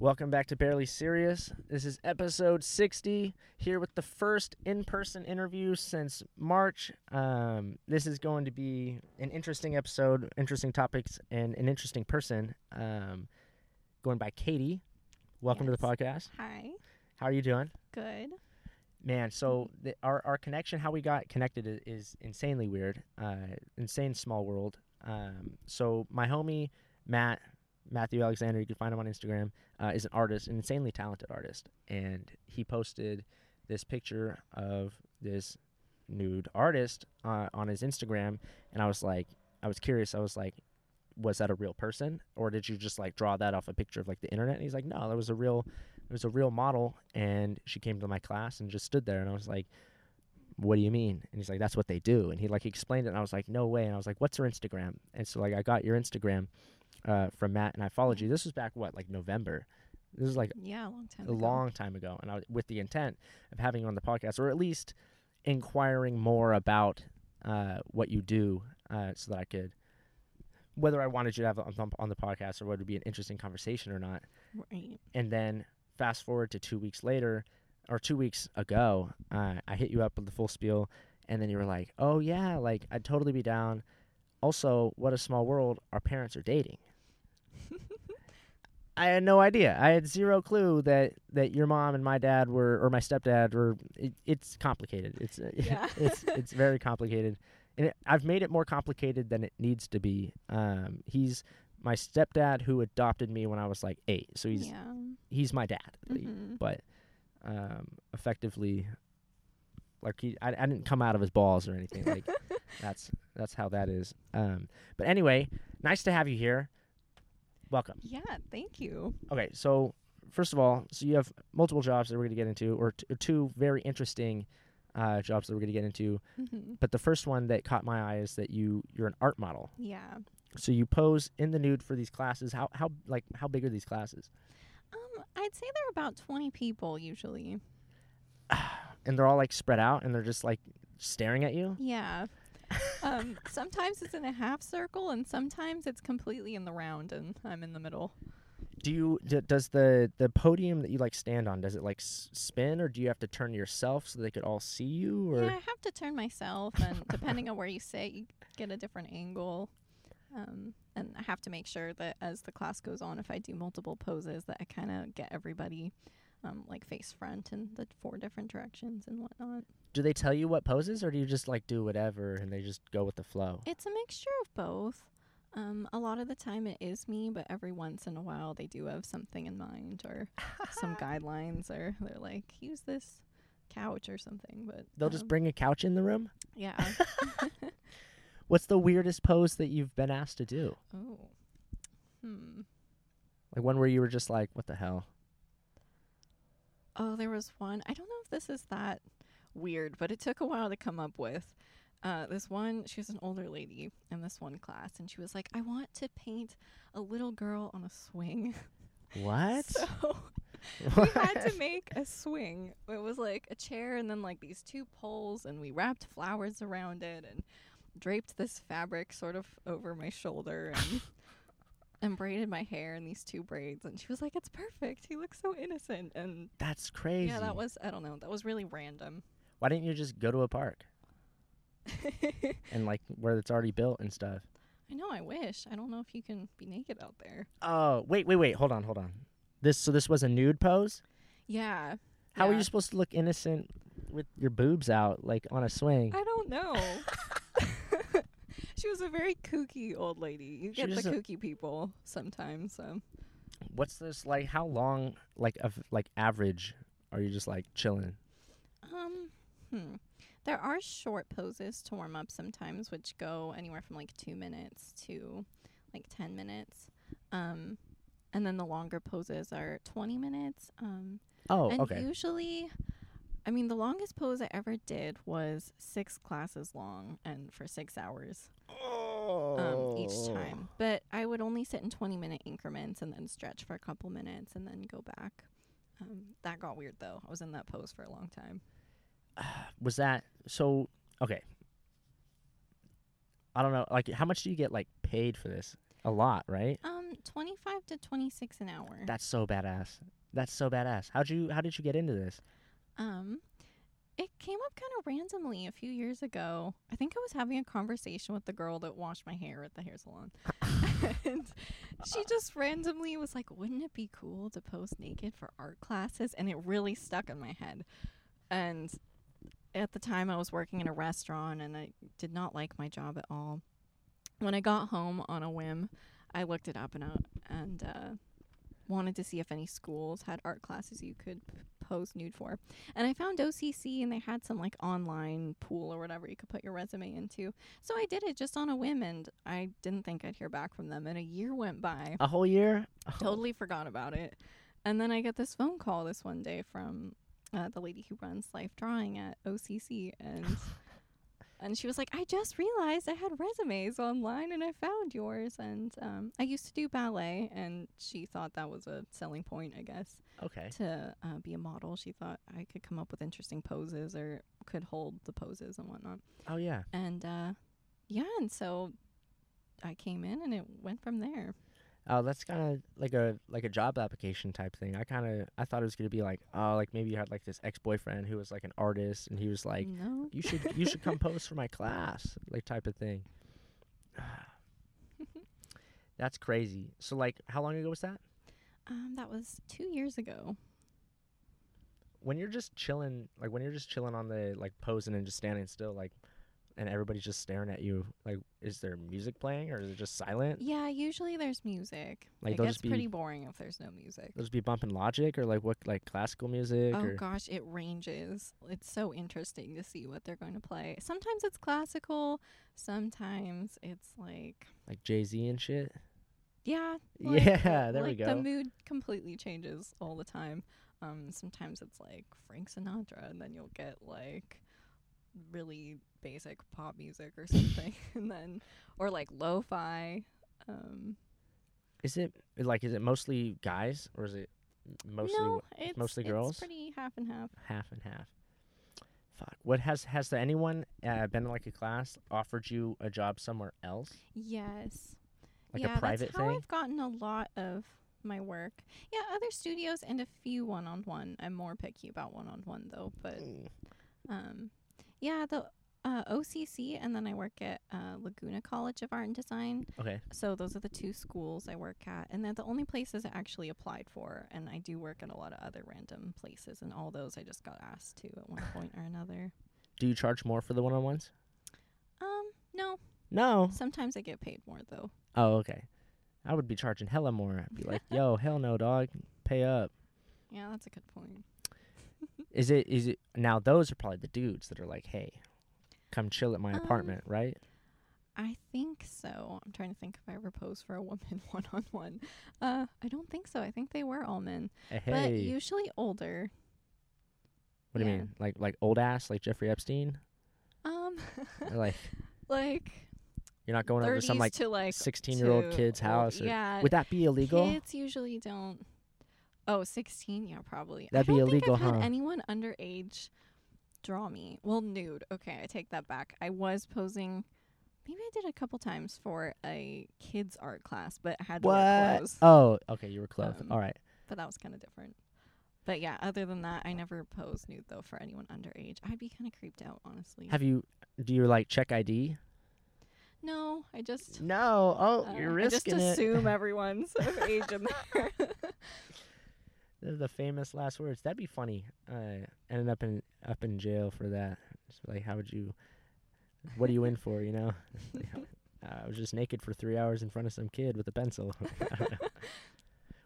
Welcome back to Barely Serious. This is episode 60, here with the first in person interview since March. Um, this is going to be an interesting episode, interesting topics, and an interesting person. Um, going by Katie. Welcome to the podcast. Hi. How are you doing? Good. Man, so the, our, our connection, how we got connected is, is insanely weird. Uh, insane small world. Um, so my homie, Matt, Matthew Alexander, you can find him on Instagram, uh, is an artist, an insanely talented artist. And he posted this picture of this nude artist uh, on his Instagram. And I was like, I was curious. I was like, was that a real person? Or did you just like draw that off a picture of like the internet? And he's like, no, that was a real, it was a real model. And she came to my class and just stood there. And I was like, what do you mean? And he's like, that's what they do. And he like explained it. And I was like, no way. And I was like, what's her Instagram? And so like I got your Instagram uh, from Matt and I followed you. This was back what like November. This is like Yeah, a long time a ago. long time ago, and I was with the intent of having you on the podcast, or at least inquiring more about uh, what you do, uh, so that I could, whether I wanted you to have on, on the podcast or whether it would be an interesting conversation or not. Right. And then fast forward to two weeks later, or two weeks ago, uh, I hit you up with the full spiel, and then you were like, "Oh yeah, like I'd totally be down." Also, what a small world. Our parents are dating. I had no idea. I had zero clue that that your mom and my dad were, or my stepdad were. It, it's complicated. It's Yeah. it's it's very complicated, and it, I've made it more complicated than it needs to be. Um, he's my stepdad who adopted me when I was like eight, so he's yeah. he's my dad, Mhm. but um, effectively, like he, I, I didn't come out of his balls or anything. Like that's that's how that is. Um, but anyway, nice to have you here. Welcome. Yeah, thank you. Okay, so first of all, so you have multiple jobs that we're going to get into, or, t- or two very interesting uh, jobs that we're going to get into. hmm But the first one that caught my eye is that you you're an art model. Yeah. So you pose in the nude for these classes. How how like how big are these classes? Um, I'd say there are about 20 people usually. And they're all like spread out, and they're just like staring at you. Yeah. Um, sometimes it's in a half circle and sometimes it's completely in the round and I'm in the middle. Do you d- does the the podium that you like stand on does it like s- spin or do you have to turn yourself so they could all see you or Yeah, I have to turn myself and depending on where you sit, you get a different angle. Um, and I have to make sure that as the class goes on, if I do multiple poses, that I kind of get everybody um, like face front in the four different directions and whatnot. Do they tell you what poses or do you just like do whatever and they just go with the flow? It's a mixture of both. Um, a lot of the time it is me, but every once in a while they do have something in mind or some guidelines, or they're like, use this couch or something. But They'll just um, bring a couch in the room? yeah. What's the weirdest pose that you've been asked to do? oh, hmm. Like one where you were just like, what the hell? Oh, there was one. I don't know if this is that weird, but it took a while to come up with. Uh, this one, she was an older lady in this one class, and she was like, I want to paint a little girl on a swing. What? So we had to make a swing. It was like a chair and then like these two poles, and we wrapped flowers around it and draped this fabric sort of over my shoulder and and braided my hair in these two braids. And she was like, "It's perfect. He looks so innocent." And That's crazy. yeah, that was I don't know. That was really random. Why didn't you just go to a park and like where it's already built and stuff? I know. I wish. I don't know if you can be naked out there. Oh, wait, wait, wait. Hold on, hold on. This so this was a nude pose? Yeah. How are you supposed to look innocent with your boobs out like on a swing? I don't know. she was a very kooky old lady. You She get the kooky people sometimes. So. What's this like how long like of like average are you just like chilling? Um, hmm. There are short poses to warm up sometimes, which go anywhere from like two minutes to like ten minutes. Um, and then the longer poses are twenty minutes. Um, Oh, and okay. usually, I mean, the longest pose I ever did was six classes long and for six hours um, each Oh. time. But I would only sit in twenty minute increments and then stretch for a couple minutes and then go back. Um, that got weird though. I was in that pose for a long time. Was that so okay. I don't know, like how much do you get like paid for this? A lot, right? Um, 25 to 26 an hour. That's so badass. That's so badass. How'd you how did you get into this? Um, it came up kind of randomly a few years ago. I think I was having a conversation with the girl that washed my hair at the hair salon. and she just randomly was like, Wouldn't it be cool to pose naked for art classes? And it really stuck in my head. And at the time, I was working in a restaurant and I did not like my job at all. When I got home on a whim, I looked it up and, uh, and uh, wanted to see if any schools had art classes you could pose nude for. And I found OCC and they had some like online pool or whatever you could put your resume into. So I did it just on a whim and I didn't think I'd hear back from them. And a year went by. A whole year? Oh, Totally forgot about it. And then I get this phone call this one day from uh, the lady who runs Life Drawing at OCC and and she was like, "I just realized I had resumes online and I found yours." And um, I used to do ballet, and she thought that was a selling point, I guess, Okay. to uh, be a model. She thought I could come up with interesting poses or could hold the poses and whatnot. Oh yeah. And uh, yeah, and so I came in, and it went from there. Oh, that's kind of like a like a job application type thing. I kind of I thought it was gonna be like oh like maybe you had like this ex boyfriend who was like an artist and he was like no, you should you should come post for my class like type of thing. That's crazy. So like how long ago was that? um, that was two years ago. When you're just chilling, like when you're just chilling on the like posing and just standing still, like, and everybody's just staring at you, like, is there music playing or is it just silent? Yeah, usually there's music. Like it gets be pretty boring if there's no music. just be bumping Logic or like what like classical music Oh or gosh, it ranges. It's so interesting to see what they're going to play. Sometimes it's classical, sometimes it's like like Jay Z and shit. yeah, like, Yeah, there we go. The mood completely changes all the time. Um, sometimes it's like Frank Sinatra, and then you'll get like really basic pop music or something, and then or like lo-fi. Um, Is it like is it mostly guys or is it mostly no, it's mostly it's girls? pretty half and half. half and half? Fuck. What has has there anyone uh, been in like a class offered you a job somewhere else, Yes. like yeah, a private that's how thing? I've gotten a lot of my work. Yeah, other studios and a few one-on-one. I'm more picky about one-on-one though, but Mm. um, yeah, the uh, OCC and then I work at uh, Laguna College of Art and Design. Okay. So those are the two schools I work at, and they're the only places I actually applied for. And I do work at a lot of other random places, and all those I just got asked to at one point or another. Do you charge more for the one-on-ones? Um, no. No. Sometimes I get paid more though. Oh, okay. I would be charging hella more. I'd be like, yo, hell no, dog. Pay up. Yeah, that's a good point. Is it is it now those are probably the dudes that are like, hey, come chill at my Um, apartment, right? I think so. I'm trying to think if I ever posed for a woman one on one. Uh, I don't think so. I think they were all men, Uh, but usually older. what do you mean? Like like old ass like Jeffrey Epstein? Um, like like you're not going over to some like to like 16 year old kid's old- house or Yeah, would that be illegal? kids usually don't. Oh, 16? Yeah, probably. That'd I be don't illegal, think I've huh? had anyone underage draw me. Well, nude. Okay, I take that back. I was posing. Maybe I did a couple times for a kids art class, but I had to wear What? clothes. Oh, okay, you were clothed. Um, All right. but that was kind of different. But yeah, other than that, I never posed nude though for anyone underage. I'd be kind of creeped out, honestly. Have you do you like check ID? no, I just No. Oh, uh, you're risking I just risking it. assume everyone's of age in there. The famous last words. That'd be funny. Uh, ended up in up in jail for that. Just like, how would you? What are you in for? You know. Uh, I was just naked for three hours in front of some kid with a pencil. I don't know.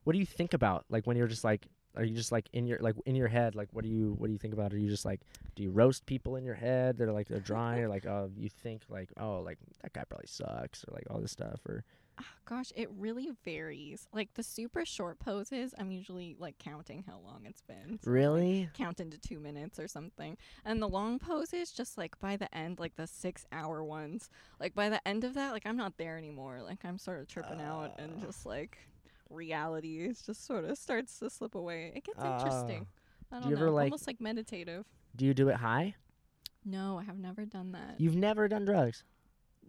What do you think about like when you're just like? Are you just like in your like in your head? Like, what do you what do you think about? Are you just like, do you roast people in your head? They're like they're drawing, or like, oh, you think like, oh, like that guy probably sucks, or like all this stuff, or Ah, gosh, it really varies. Like the super short poses, I'm usually like counting how long it's been. So, like, really? count into two minutes or something. And the long poses, just like by the end, like the six hour ones, like by the end of that, like I'm not there anymore. Like I'm sort of tripping out and Ah. just like reality just sort of starts to slip away. It gets Ah. interesting. I Do don't you know. ever, like- Almost like meditative. Do you do it high? No, I have never done that. You've never done drugs.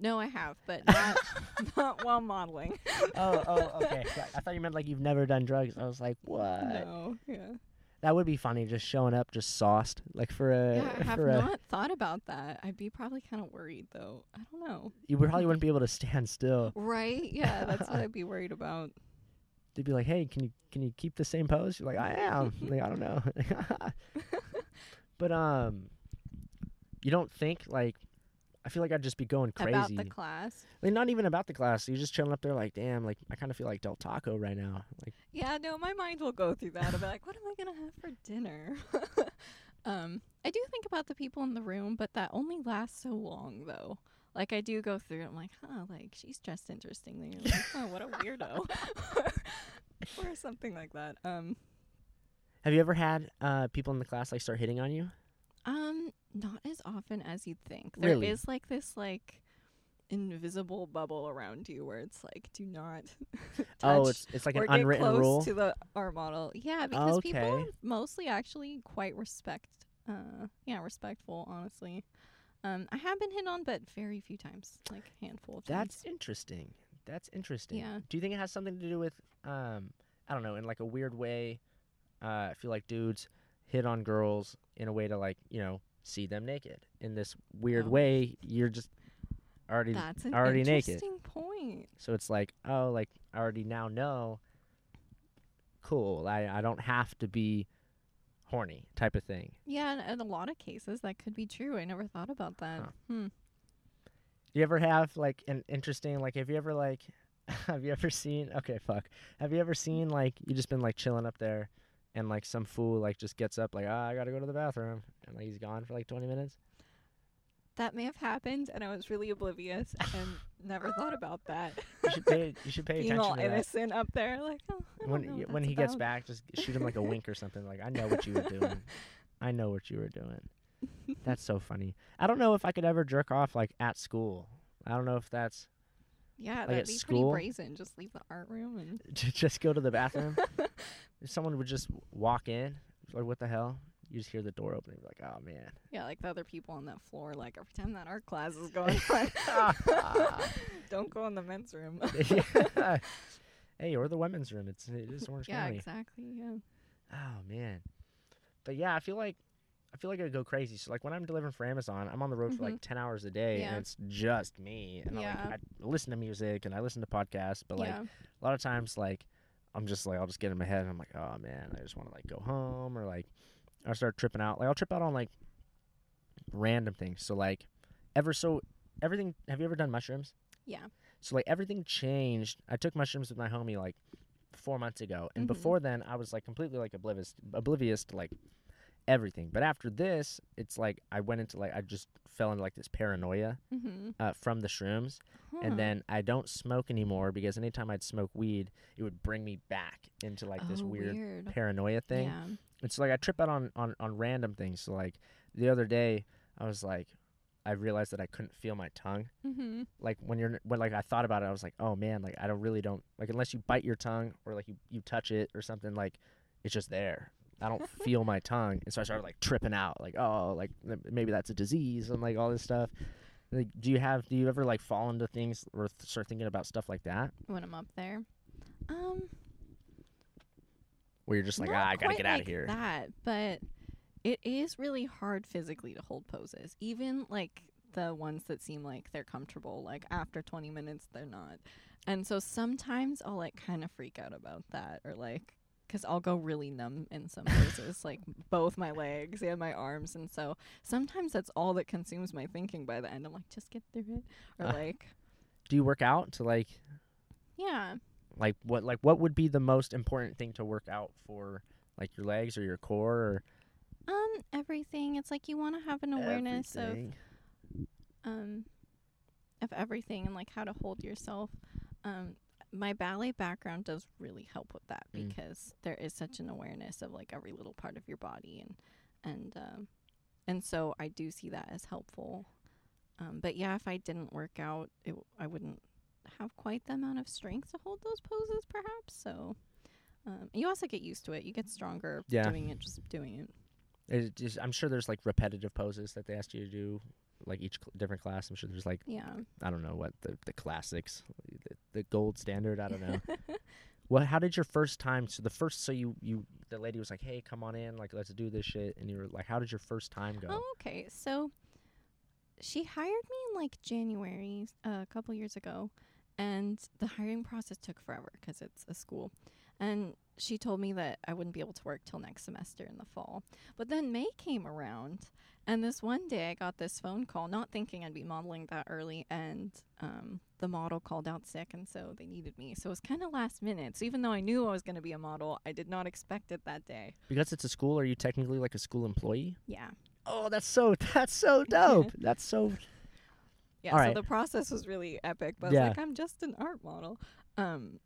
No, I have, but not not while modeling. oh, oh, okay. I thought you meant like you've never done drugs. I was like, what? No, yeah. That would be funny, just showing up just sauced, like for a. Yeah, I have for a, not thought about that. I'd be probably kind of worried though. I don't know. you probably wouldn't be able to stand still. Right? Yeah, that's what I'd be worried about. They'd be like, "Hey, can you can you keep the same pose?" You're like, "I am." like, I don't know. but um, you don't think like I feel like I'd just be going crazy. About the class. Like not even about the class. You're just chilling up there like, damn, like I kind of feel like Del Taco right now. Like Yeah, no, my mind will go through that. I'll be like, what am I gonna have for dinner? um, I do think about the people in the room, but that only lasts so long though. Like I do go through I'm like, huh, like she's dressed interestingly. You're like, oh, what a weirdo. or something like that. Um Have you ever had uh people in the class like start hitting on you? Um, not as often as you'd think. There is Really? like this like invisible bubble around you where it's like do not oh, touch it's it's like an unwritten close rule. to the art model. Yeah, because people Okay. are mostly actually quite respect uh yeah, respectful, honestly. Um I have been hit on but very few times, like a handful of times. That's interesting. That's interesting. Yeah. Do you think it has something to do with um I don't know, in like a weird way, uh I feel like dudes hit on girls in a way to like, you know, see them naked. In this weird Oh. way, you're just already naked. That's an already naked. interesting point. so it's like, oh, like I already now know cool. I I don't have to be horny type of thing. Yeah, and in a lot of cases that could be true. I never thought about that. Huh. Hmm. Do you ever have like an interesting like have you ever like have you ever seen okay fuck have you ever seen like you just been like chilling up there and like some fool like just gets up like ah I gotta go to the bathroom and like he's gone for like 20 minutes. That may have happened and I was really oblivious and never thought about that. you should pay you should pay being attention all to that. innocent up there, like oh, when know y- what when he gets back just shoot him like a wink or something like I know what you were doing. I know what you were doing. That's so funny. I don't know if I could ever jerk off like at school. I don't know if that's Yeah, like, that'd at be school? pretty brazen. Just leave the art room and just go to the bathroom if someone would just walk in like what the hell you just hear the door open and you're like oh man yeah, like the other people on that floor. Like every time that art class is going on, don't go in the men's room. Yeah. hey, or the women's room. It's it is Orange yeah, County. exactly. Yeah. Oh man. But yeah, I feel like I feel like I go crazy. So like when I'm delivering for Amazon, I'm on the road for like ten hours a day, Yeah. and it's just me. And I, Yeah. like, I listen to music and I listen to podcasts, but like yeah. a lot of times, like I'm just like I'll just get in my head and I'm like, oh man, I just want to like go home or like I start tripping out. Like I'll trip out on like random things. So like ever so everything. Have you ever done mushrooms? Yeah. So like everything changed. I took mushrooms with my homie like four months ago, and Mhm. before then I was like completely like oblivious, oblivious to like everything. But after this, it's like I went into like I just fell into like this paranoia Mm-hmm. uh, from the shrooms, and then I don't smoke anymore because anytime I'd smoke weed, it would bring me back into like this oh, weird, weird. paranoia thing. Yeah. It's like I trip out on, on on random things. So like the other day, I was like, I realized that I couldn't feel my tongue Mm-hmm. like when you're when like I thought about it, I was like, oh man, like I don't really don't like unless you bite your tongue or like you you touch it or something like it's just there. I don't feel my tongue, and so I started like tripping out, like oh, like maybe that's a disease and like all this stuff. Like, do you have do you ever like fall into things or th- start thinking about stuff like that When I'm up there. Um. where you're just like ah, I gotta get out like of here. That, but it is really hard physically to hold poses. Even like the ones that seem like they're comfortable, like after 20 minutes, they're not. And so sometimes I'll like kind of freak out about that, or like, because I'll go really numb in some places, like both my legs and my arms. And so sometimes that's all that consumes my thinking by the end. I'm like, just get through it. Or Ah. like, Do you work out to like yeah. like what like what would be the most important thing to work out for like your legs or your core or Um, everything. It's like you want to have an awareness of um of everything and like how to hold yourself um my ballet background does really help with that Mm. because there is such an awareness of like every little part of your body and and um and so I do see that as helpful um but yeah if I didn't work out it w- I wouldn't have quite the amount of strength to hold those poses perhaps so um you also get used to it you get stronger Yeah. doing it just doing it It just, I'm sure there's like repetitive poses that they ask you to do like each cl- different class. I'm sure there's like Yeah. I don't know what the the classics, the, the gold standard. I don't know. what? How did your first time? So the first, so you you the lady was like, hey, come on in, like let's do this shit, and you were like, how did your first time go? Oh, okay. So she hired me in like January uh, a couple years ago, and the hiring process took forever because it's a school. And she told me that I wouldn't be able to work till next semester in the fall. But then May came around, and this one day I got this phone call, not thinking I'd be modeling that early, and um, the model called out sick, and so they needed me. So it was kind of last minute. So even though I knew I was going to be a model, I did not expect it that day. Because it's a school, are you technically like a school employee? Yeah. Oh, that's so that's so dope. that's so Yeah, All so right. the process was really epic. But I Yeah. was like, I'm just an art model. Um,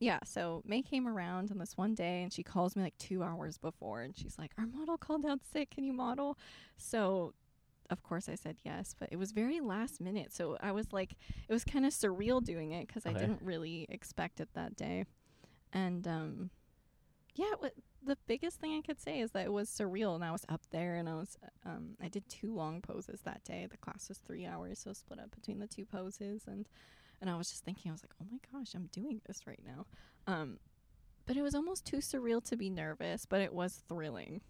yeah, so May came around on this one day and she calls me like two hours before and she's like, Our model called out sick. Can you model? So, of course, I said yes, but it was very last minute. So I was like, it was kind of surreal doing it because I didn't really expect it that day. And um, yeah, what, the biggest thing I could say is that it was surreal and I was up there and I was um I did two long poses that day. The class was 3 hours, so split up between the two poses and and I was just thinking I was like, "Oh my gosh, I'm doing this right now." Um but it was almost too surreal to be nervous, but it was thrilling.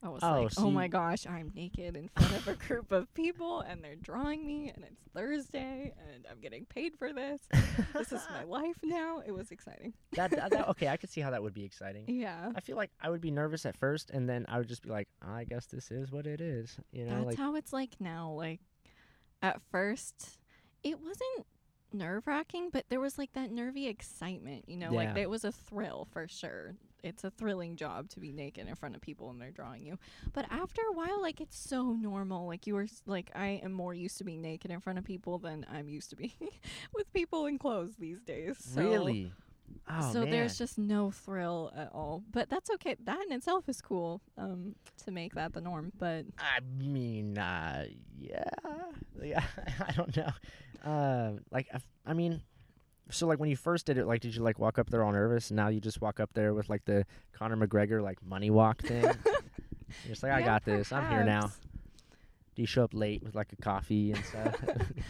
I was Oh, like, so "Oh my gosh, I'm naked in front of a group of people and they're drawing me and it's Thursday and I'm getting paid for this. this is my life now." It was exciting. that, that, that- okay, I could see how that would be exciting. Yeah. I feel like I would be nervous at first, and then I would just be like, I guess this is what it is. You know, That's like how it's like now. Like at first, it wasn't nerve wracking, but there was like that nervy excitement. You know, like it was a thrill for sure. It's a thrilling job to be naked in front of people and they're drawing you. But after a while, like it's so normal. Like you were like I am more used to being naked in front of people than I'm used to being with people in clothes these days. So, really. Oh so man. there's just no thrill at all. But that's okay. That in itself is cool. Um, to make that the norm. But I mean, uh, yeah, yeah. I don't know. Um, like, I mean, so like when you first did it, like, did you like walk up there all nervous? And now you just walk up there with like the Conor McGregor like money walk thing. You're just like, I Yeah, got this. I'm here now. Do you show up late with like a coffee and stuff?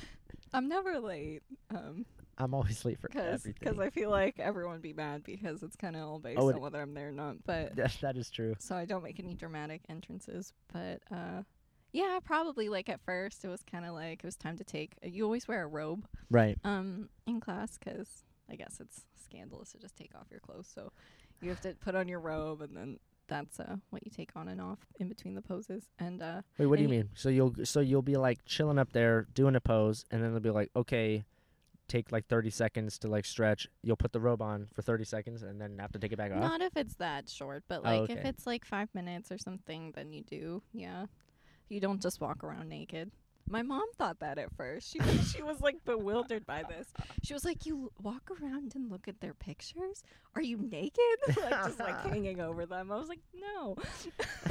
I'm never late. Um, I'm always late for cause, everything. 'cause I feel like everyone would be mad because it's kind of all based Oh, on whether I'm there or not. But That- that is true. so I don't make any dramatic entrances. But uh, yeah, probably like at first it was kind of like it was time to take. You always wear a robe Right. um in class because I guess it's scandalous to just take off your clothes. So you have to put on your robe and then. That's uh, what you take on and off in between the poses, and uh, Wait, what do you mean? So you'll so you'll be like chilling up there doing a pose, and then they'll be like, okay, take like 30 seconds to like stretch. You'll put the robe on for 30 seconds, and then have to take it back off. Not if it's that short, but Oh, like if it's like five minutes or something, then you do. Yeah, you don't just walk around naked. My mom thought that at first. She was, she was like bewildered by this. She was like, "You walk around and look at their pictures? Are you naked? like just like hanging over them?" I was like, "No,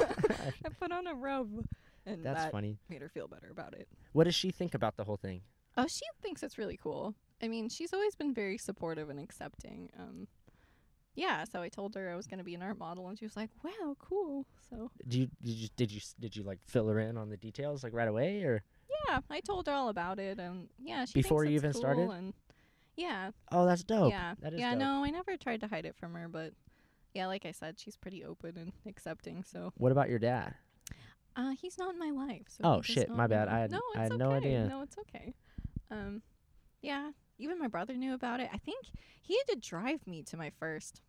I put on a robe." And That's that funny. made her feel better about it. What does she think about the whole thing? Oh, she thinks it's really cool. I mean, she's always been very supportive and accepting. Um, yeah, so I told her I was going to be an art model, and she was like, "Wow, cool." So Do you did you did you did you like fill her in on the details like right away or? yeah, I told her all about it, and yeah, she Before you even started? And yeah, Oh, that's dope. yeah, That is yeah. dope. No, I never tried to hide it from her, but yeah, like I said, she's pretty open and accepting. So What about your dad? uh, he's not in my life. So Oh, shit, my bad. I had- no, I had no okay. idea. No, it's okay. Um, yeah, even my brother knew about it. I think he had to drive me to my first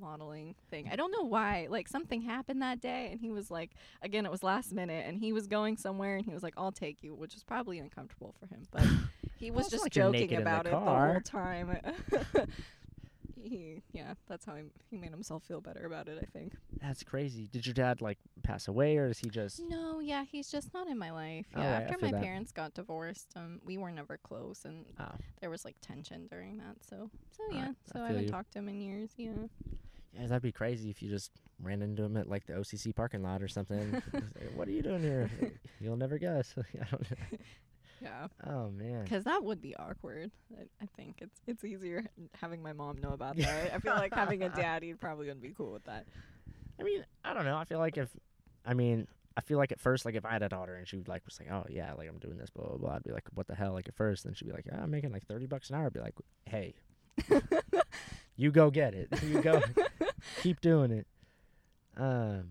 modeling thing. I don't know why. Like something happened that day and he was like again it was last minute and he was going somewhere and he was like I'll take you, which was probably uncomfortable for him, but he was just like joking the about it the whole time. he yeah, that's how he, he made himself feel better about it, I think. That's crazy. Did your dad like pass away or is he just? No, yeah, he's just not in my life. Oh, Yeah, right, I after my that. parents got divorced, um, we were never close, and Oh. there was like tension during that. So, so yeah, I so I, feel haven't you. talked to him in years. Yeah, Yeah, that'd be crazy if you just ran into him at like the OCC parking lot or something. Like, what are you doing here? You'll never guess. I don't know. Yeah, Oh man. because that would be awkward. I, I think it's it's easier having my mom know about that. I feel like having a dad, he'd probably gonna be cool with that. I mean, I don't know. I feel like if, I mean, I feel like at first, like if I had a daughter and she would like was like, oh yeah, like I'm doing this, blah blah blah. I'd be like, what the hell? Like at first, then she'd be like, yeah, I'm making like thirty bucks an hour. I'd be like, hey, you go get it. You go, keep doing it. Um,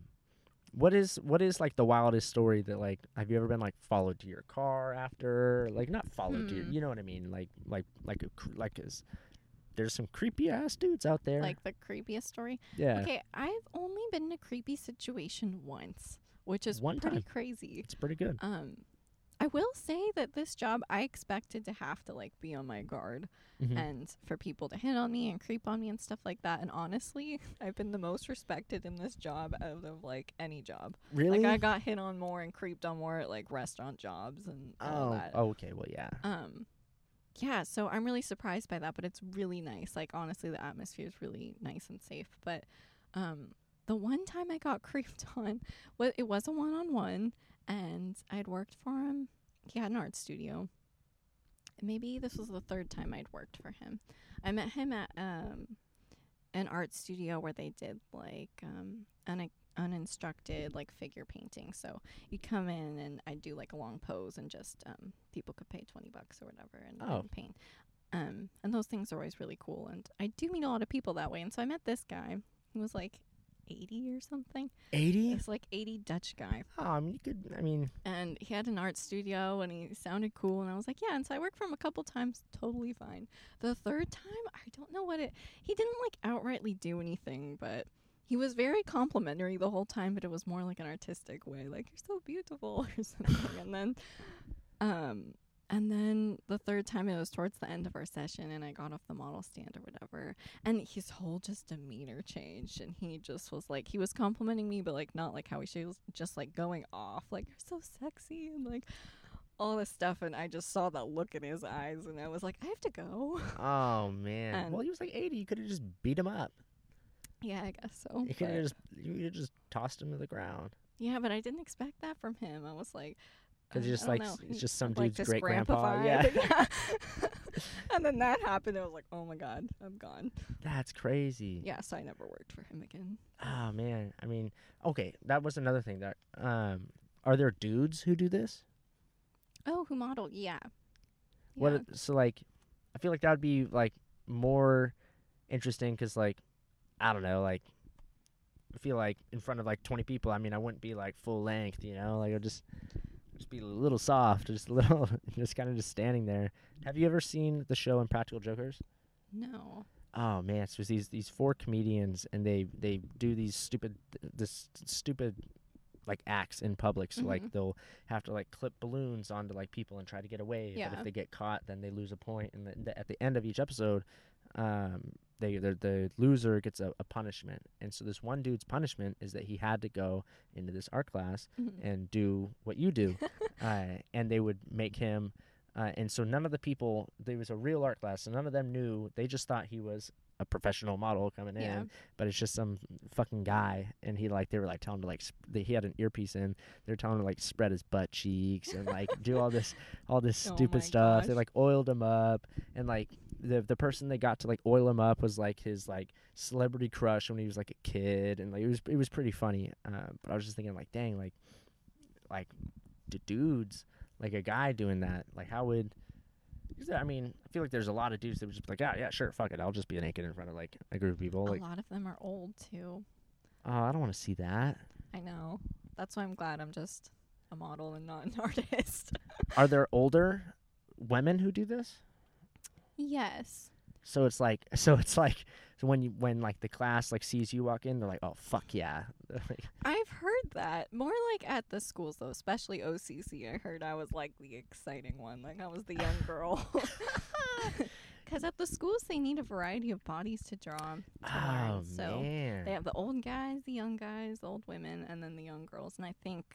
what is what is like the wildest story that like have you ever been like followed to your car after like not followed to your Hmm. you know what I mean like like like a, like is there's some creepy ass dudes out there Like the creepiest story. yeah Okay, I've only been in a creepy situation once, which is One pretty time. crazy. it's pretty good Um, I will say that this job I expected to have to like be on my guard Mhm. and for people to hit on me and creep on me and stuff like that. And honestly, I've been the most respected in this job out of like any job. really Like I got hit on more and creeped on more at like restaurant jobs and all oh that. okay well yeah Um, yeah, so I'm really surprised by that, but it's really nice. Like honestly, the atmosphere is really nice and safe. But um, the one time I got creeped on, well, it was a one-on-one, and I'd worked for him. He had an art studio. Maybe this was the third time I'd worked for him. I met him at um, an art studio where they did like um, un- uninstructed like figure painting. So you'd come in and I'd do like a long pose and just um, people could pay 20 bucks or whatever and, Oh. paint. Um, and those things are always really cool. And I do meet a lot of people that way. And so I met this guy who was like 80 or something. 80 This like 80 Dutch guy. oh I mean you could I mean And he had an art studio and he sounded cool. And I was like, yeah. And so I worked for him a couple times, totally fine. The third time, I don't know what it, he didn't like outrightly do anything, but he was very complimentary the whole time, but it was more like an artistic way, like, you're so beautiful or something. and then, um, and then the third time it was towards the end of our session and I got off the model stand or whatever. And his whole just demeanor changed and he just was like he was complimenting me but like not like how he she was just like going off like you're so sexy and like all this stuff and I just saw that look in his eyes and I was like I have to go. oh man And- well he was like 80 you could have just beat him up yeah, I guess so. you could have just you could have just tossed him to the ground yeah, but I didn't expect that from him. I was like 'Cause uh, you're just like, know, it's just some like, dude's great grandpa, grandpa yeah. and then that happened. I was like, oh my god, I'm gone. that's crazy Yeah, so I never worked for him again. Oh man, I mean, okay, that was another thing that um are there dudes who do this? Oh, who model? Yeah. What Yeah. so like I feel like that would be like more interesting cuz like I don't know, like I feel like in front of like 20 people, I mean, I wouldn't be like full length, you know? Like I'd just just be a little soft, just a little just kind of just standing there. Have you ever seen the show Impractical Jokers? No. Oh man, so it's these these four comedians and they they do these stupid this stupid like acts in public. So like Mhm. they'll have to like clip balloons onto like people and try to get away. But Yeah. if they get caught, then they lose a point. And the, the, at the end of each episode, um, they the, the loser gets a, a punishment. And so this one dude's punishment is that he had to go into this art class Mhm. and do what you do. uh, and they would make him. Uh, and so none of the people, there was a real art class, so none of them knew. They just thought he was a professional model coming Yeah. in, but it's just some fucking guy. And he like, they were like telling him to like, sp- they, he had an earpiece in. They were telling him to like spread his butt cheeks and like do all this, all this Oh stupid stuff. They like oiled him up, and like the the person they got to like oil him up was like his like celebrity crush when he was like a kid, and like it was it was pretty funny. Uh, but I was just thinking like, dang, like like the dudes, like a guy doing that, like how would? I mean, I feel like there's a lot of dudes that would just be like, yeah, yeah, sure, fuck it, I'll just be naked in front of like a group of people. Like, a lot of them are old too. oh, I don't want to see that. I know. That's why I'm glad I'm just a model and not an artist. Are there older women who do this? Yes. So it's like, so it's like, so when you when like the class like sees you walk in, they're like, oh fuck yeah, I've heard that. More like at the schools though, especially OCC. I heard I was like the exciting one. Like I was the young girl. Because at the schools they need a variety of bodies to draw. To oh learn. So man, they have the old guys, the young guys, the old women, and then the young girls. And I think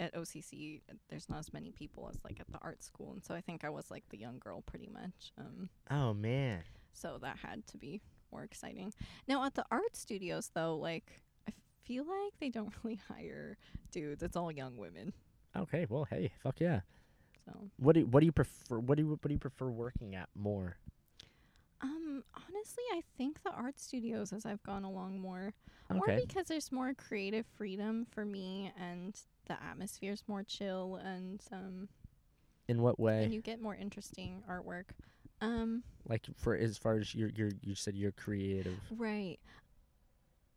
at OCC there's not as many people as like at the art school, and so I think I was like the young girl pretty much. Um, oh man, so that had to be more exciting. Now at the art studios though, like I feel like they don't really hire dudes. It's all young women. okay, well hey, fuck yeah. So What do what do you prefer? What do you what do you prefer working at more? um honestly I think the art studios as I've gone along more. Okay. More because there's more creative freedom for me and the atmosphere's more chill and um In what way? and you get more interesting artwork. Um like for as far as you're, you're said you're creative. right.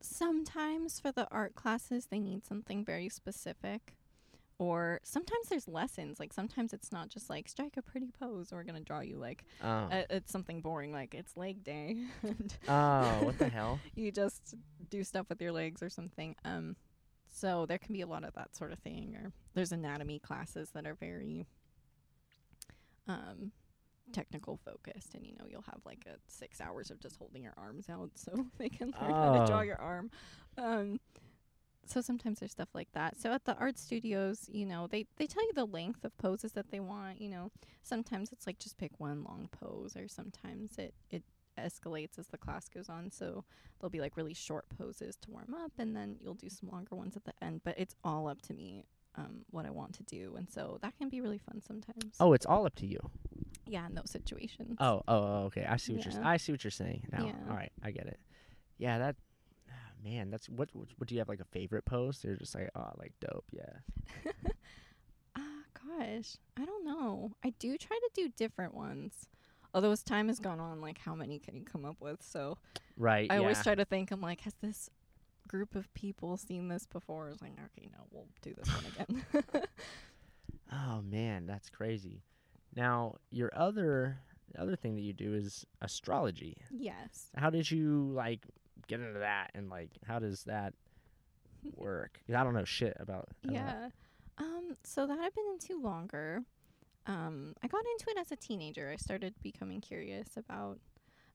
Sometimes for the art classes they need something very specific. Or sometimes there's lessons. Like sometimes it's not just like strike a pretty pose. We're gonna draw you like Oh. uh, it's something boring like it's leg day, and oh, what the hell? you just do stuff with your legs or something. Um, so there can be a lot of that sort of thing. Or there's anatomy classes that are very um technical focused, and you know you'll have like a six hours of just holding your arms out so they can learn how to draw Oh. your arm. Um, so sometimes there's stuff like that. So at the art studios, you know, they they tell you the length of poses that they want. You know, sometimes it's like just pick one long pose, or sometimes it it escalates as the class goes on. So there'll be like really short poses to warm up, and then you'll do some longer ones at the end. But it's all up to me. Um, what I want to do, and so that can be really fun sometimes. Oh, it's all up to you. yeah, in those situations. Oh, oh, oh, okay. I see what you're. I see what you're saying now. Yeah. All right, I get it. Yeah, that. ah, Man, that's what. What, what do you have like a favorite pose? They're just like, oh, like dope. Yeah. Ah, gosh, I don't know. I do try to do different ones. Although as time has gone on, like how many can you come up with? So Right. I yeah. always try to think. I'm like, has this group of people seen this before? It's like, okay, no, we'll do this one again. Oh man, that's crazy. Now, your other the other thing that you do is astrology. yes. How did you like get into that and like how does that work? I don't know shit about. Yeah. Um, so that I've been into longer. Um, I got into it as a teenager. I started becoming curious about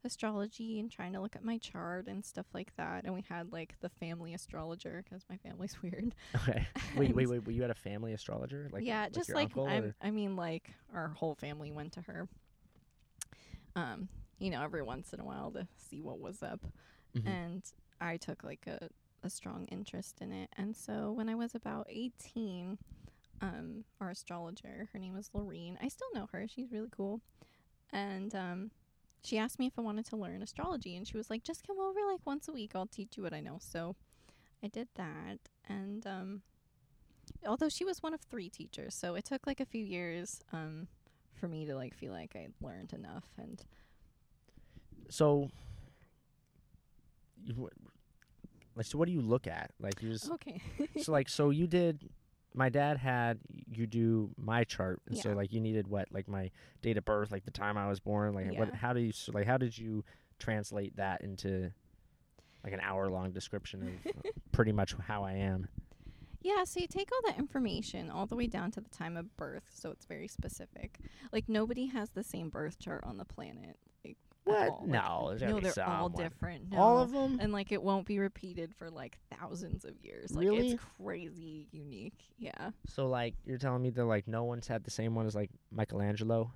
astrology and trying to look at my chart and stuff like that. And we had like the family astrologer because my family's weird. Okay. Wait, wait, wait, wait. You had a family astrologer? Like yeah, like just like. I mean, like our whole family went to her. Um, you know, every once in a while to see what was up, Mhm. and I took like a a strong interest in it. And so when I was about eighteen, um, our astrologer, her name was Lorene. I still know her. She's really cool, and um. She asked me if I wanted to learn astrology, and she was like, "Just come over like once a week. I'll teach you what I know." So, I did that, and um, although she was one of three teachers, so it took like a few years um for me to like feel like I learned enough and So you like so what do you look at? Like you just okay. so like so you did my dad had you do my chart and so like you needed what like my date of birth like the time i was born like what how do you like how did you translate that into like an hour long description of uh, pretty much how i am yeah, so you take all that information all the way down to the time of birth, so it's very specific. Like nobody has the same birth chart on the planet. Like at what all. No there's gotta no, be they're all someone. different. all of them and like it won't be repeated for like thousands of years. Like Really? it's crazy unique. Yeah. so like you're telling me that like no one's had the same one as like michelangelo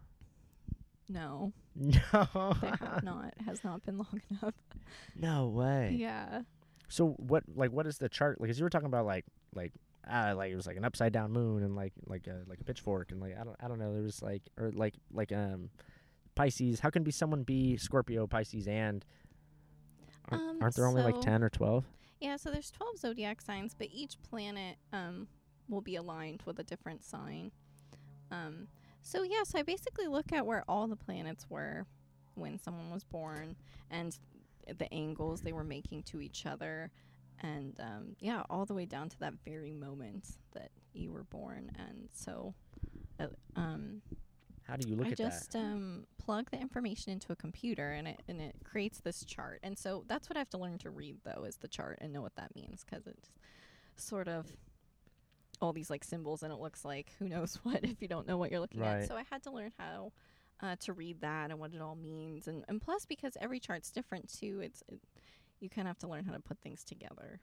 No, no they have not. It has not been long enough. no way Yeah. So what like what is the chart like? Cause you were talking about like like uh like it was like an upside down moon and like like a like a pitchfork and like I don't I don't know there was like or like like um Pisces. How can be someone be Scorpio, Pisces, and aren't, Um, aren't there only like ten or twelve? Yeah, so there's 12 zodiac signs, but each planet um, will be aligned with a different sign. Um, so, yeah, so I basically look at where all the planets were when someone was born and the angles they were making to each other. And, um, yeah, all the way down to that very moment that you were born. And so, uh, um, How do you look I at just um, plug the information into a computer and it and it creates this chart. And so that's what I have to learn to read though is the chart and know what that means because it's sort of all these like symbols and it looks like who knows what if you don't know what you're looking Right. at. So I had to learn how uh, to read that and what it all means. And and plus because every chart's different too, it's it, you kind of have to learn how to put things together.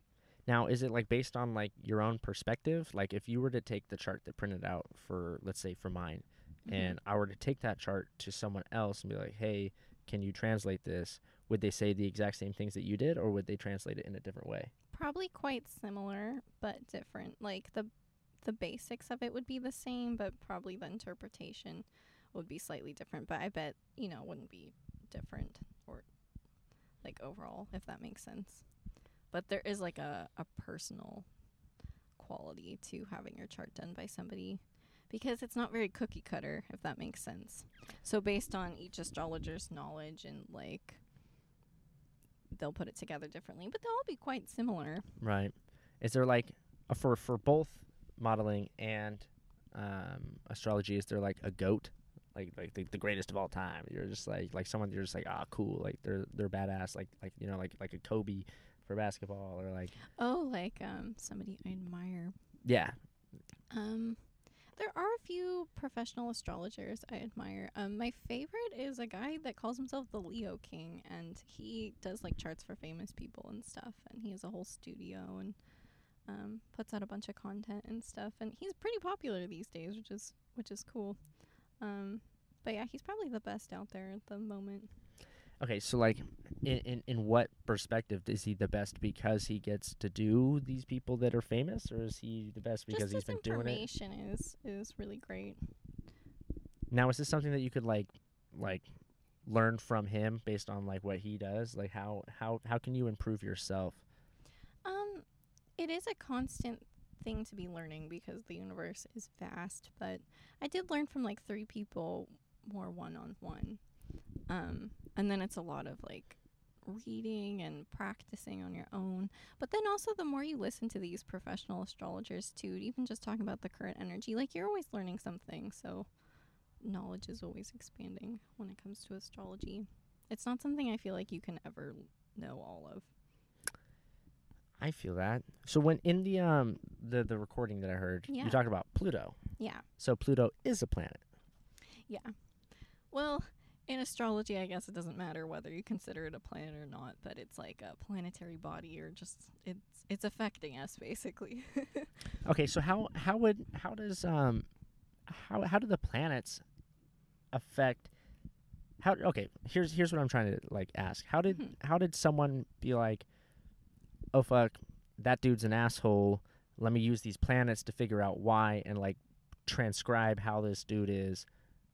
Now is it like based on like your own perspective? Like if you were to take the chart that printed out for let's say for mine, Mhm. and I were to take that chart to someone else and be like, hey, can you translate this? Would they say the exact same things that you did, or would they translate it in a different way? probably quite similar but different like the the basics of it would be the same but probably the interpretation would be slightly different but i bet you know wouldn't be different or like overall if that makes sense but there is like a, a personal quality to having your chart done by somebody because it's not very cookie cutter, if that makes sense. So, based on each astrologer's knowledge and like they'll put it together differently, but they'll all be quite similar. Right. Is there like a, for for both modeling and um, astrology? Is there like a goat, like like the, the greatest of all time? You're just like like someone you're just like ah cool, like they're they're badass, like like you know like like a Kobe for basketball or like Oh, like um somebody I admire. yeah Um there are a few professional astrologers I admire. Um my favorite is a guy that calls himself the Leo King and he does like charts for famous people and stuff and he has a whole studio and um puts out a bunch of content and stuff and he's pretty popular these days, which is which is cool. Um but yeah, he's probably the best out there at the moment. Okay, so like, in, in in what perspective is he the best because he gets to do these people that are famous, or is he the best because Just he's been doing it? information is is really great. Now, is this something that you could like, like, learn from him based on like what he does? Like, how how how can you improve yourself? Um, it is a constant thing to be learning because the universe is vast. But I did learn from like three people more one on one. Um, and then it's a lot of like reading and practicing on your own. But then also, the more you listen to these professional astrologers too, even just talking about the current energy, like you're always learning something. So knowledge is always expanding when it comes to astrology. It's not something I feel like you can ever know all of. I feel that. So when in the um the the recording that I heard, Yeah. you talked about Pluto. Yeah. So Pluto is a planet. Yeah. Well, in astrology, I guess it doesn't matter whether you consider it a planet or not, but it's like a planetary body or just it's it's affecting us basically. Okay, so how how would how does um how how do the planets affect how okay, here's here's what I'm trying to like ask. How did Mhm. how did someone be like oh fuck, that dude's an asshole. Let me use these planets to figure out why and like transcribe how this dude is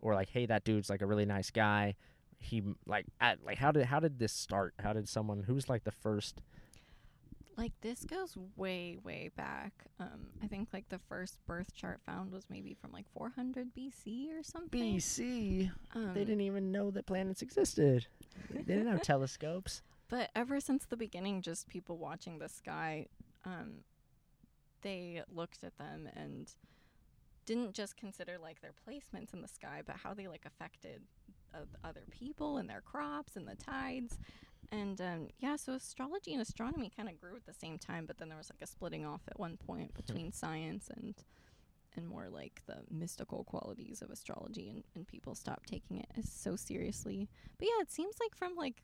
or like hey, that dude's like a really nice guy. He like at, like how did how did this start? How did someone who's like the first like this goes way way back. Um I think like the first birth chart found was maybe from like 400 BC or something. BC? Um, They didn't even know that planets existed. they didn't have telescopes. But ever since the beginning, just people watching the sky, um, they looked at them and didn't just consider like their placements in the sky, but how they like affected uh, other people and their crops and the tides. And um, yeah, so astrology and astronomy kind of grew at the same time, but then there was like a splitting off at one point between science and and more like the mystical qualities of astrology and, and people stopped taking it as so seriously. But yeah, it seems like from like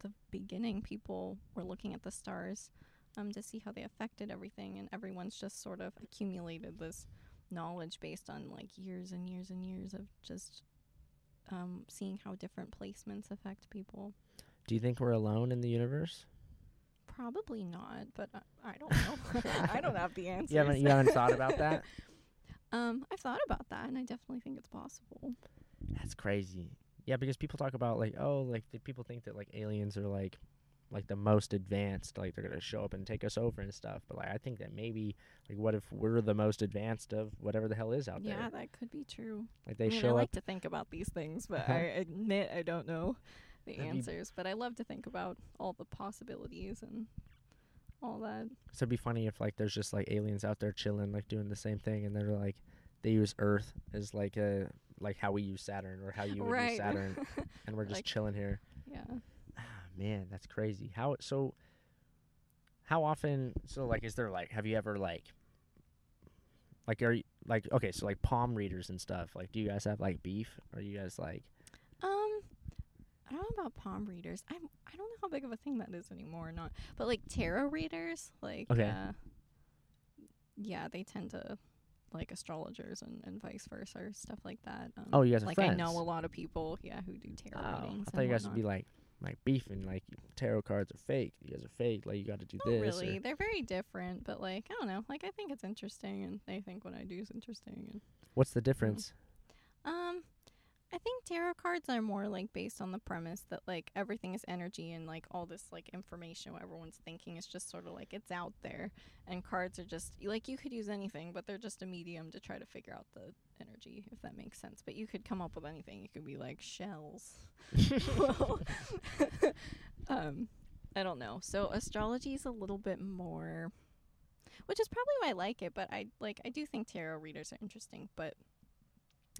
the beginning people were looking at the stars um, to see how they affected everything and everyone's just sort of accumulated this knowledge based on like years and years and years of just um, seeing how different placements affect people Do you think we're alone in the universe? probably not but i, I don't know i don't have the answer. You haven't you haven't thought about that? um i've thought about that and i definitely think it's possible That's crazy. Yeah, because people talk about like, oh, like the people think that like aliens are like like the most advanced, like they're gonna show up and take us over and stuff. But like I think that maybe like what if we're the most advanced of whatever the hell is out yeah there? Yeah that could be true Like they I mean, show I like up to think about these things, but. I admit I don't know the That'd answers. But I love to think about all the possibilities and all that. so it'd be funny if like there's just like aliens out there chilling, like doing the same thing and they're like they use Earth as like a like how we use Saturn or how you would use. Saturn and we're just Like- chilling here. yeah. Man, that's crazy. How so? How often? So like, is there like? Have you ever like? Like, are you like okay? So like palm readers and stuff. Like, do you guys have like beef? Or you guys like? Um, I don't know about palm readers. I'm I don't know how big of a thing that is anymore or not. But like tarot readers, like Okay. uh, yeah, they tend to like astrologers and, and vice versa stuff like that. Um, Oh, you guys are like friends. I know a lot of people, yeah, who do tarot Oh, readings. I thought you guys would be like like beefing. Like tarot cards are fake. You guys are fake. Like you got to do Not this. really. or- They're very different, but like I don't know. Like I think it's interesting, and they think what I do is interesting. And what's the difference? um, I think tarot cards are more like based on the premise that like everything is energy and like all this like information what everyone's thinking is just sort of like it's out there. And cards are just like you could use anything but they're just a medium to try to figure out the energy if that makes sense. But you could come up with anything. You could be like shells. Well, um I don't know. So astrology is a little bit more which is probably why I like it, but I like I do think tarot readers are interesting, but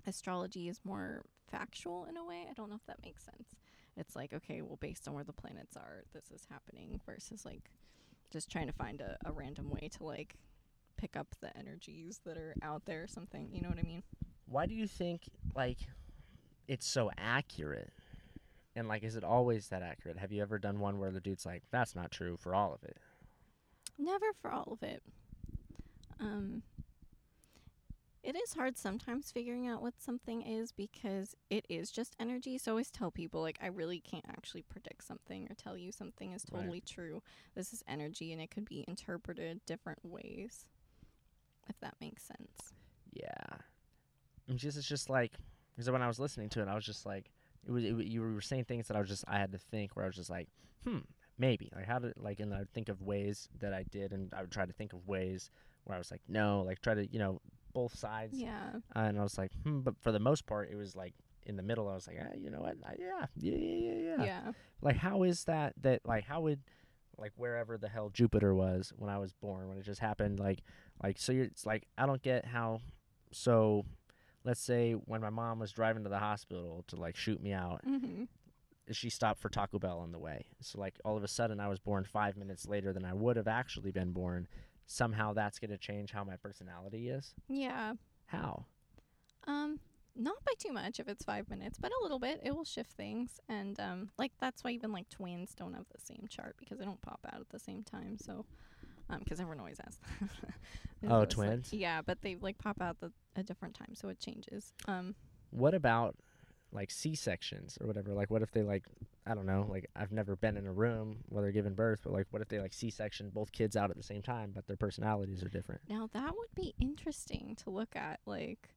astrology is more factual in a way. I don't know if that makes sense. It's like, okay, well based on where the planets are, this is happening versus like just trying to find a, a random way to like pick up the energies that are out there or something. You know what I mean? Why do you think like it's so accurate? And like, is it always that accurate? Have you ever done one where the dude's like, "That's not true" for all of it? Never for all of it. Um, it is hard sometimes figuring out what something is because it is just energy. So I always tell people like I really can't actually predict something or tell you something is Right. totally true. This is energy and it could be interpreted different ways. If that makes sense. Yeah. It's just it's just like because when I was listening to it, I was just like, it was, it, you were saying things that I was just I had to think where I was just like, hmm, maybe like how did like and I would think of ways that I did and I would try to think of ways where I was like, no, like try to you know both sides. Yeah. and I was like, hmm, but for the most part, it was like in the middle. I was like, ah, you know what? I, yeah, yeah, yeah, yeah, yeah. Yeah. Like, how is that? That like, how would like wherever the hell Jupiter was when I was born, when it just happened? Like, like so you're, it's like I don't get how. So, let's say when my mom was driving to the hospital to like shoot me out, Mm-hmm. she stopped for Taco Bell on the way. So like all of a sudden I was born five minutes later than I would have actually been born. Somehow that's gonna change how my personality is. Yeah. How? Um, not by too much if it's five minutes, but a little bit. It will shift things, and um, like that's why even like twins don't have the same chart because they don't pop out at the same time. So, um, because everyone always asks. Oh, It's like- twins? yeah, but they like pop out the a different time, so it changes. Um, What about like C sections or whatever? Like, what if they like, I don't know, like I've never been in a room where they're giving birth, but like, what if they like C section both kids out at the same time, but their personalities are different? now that would be interesting to look at. Like,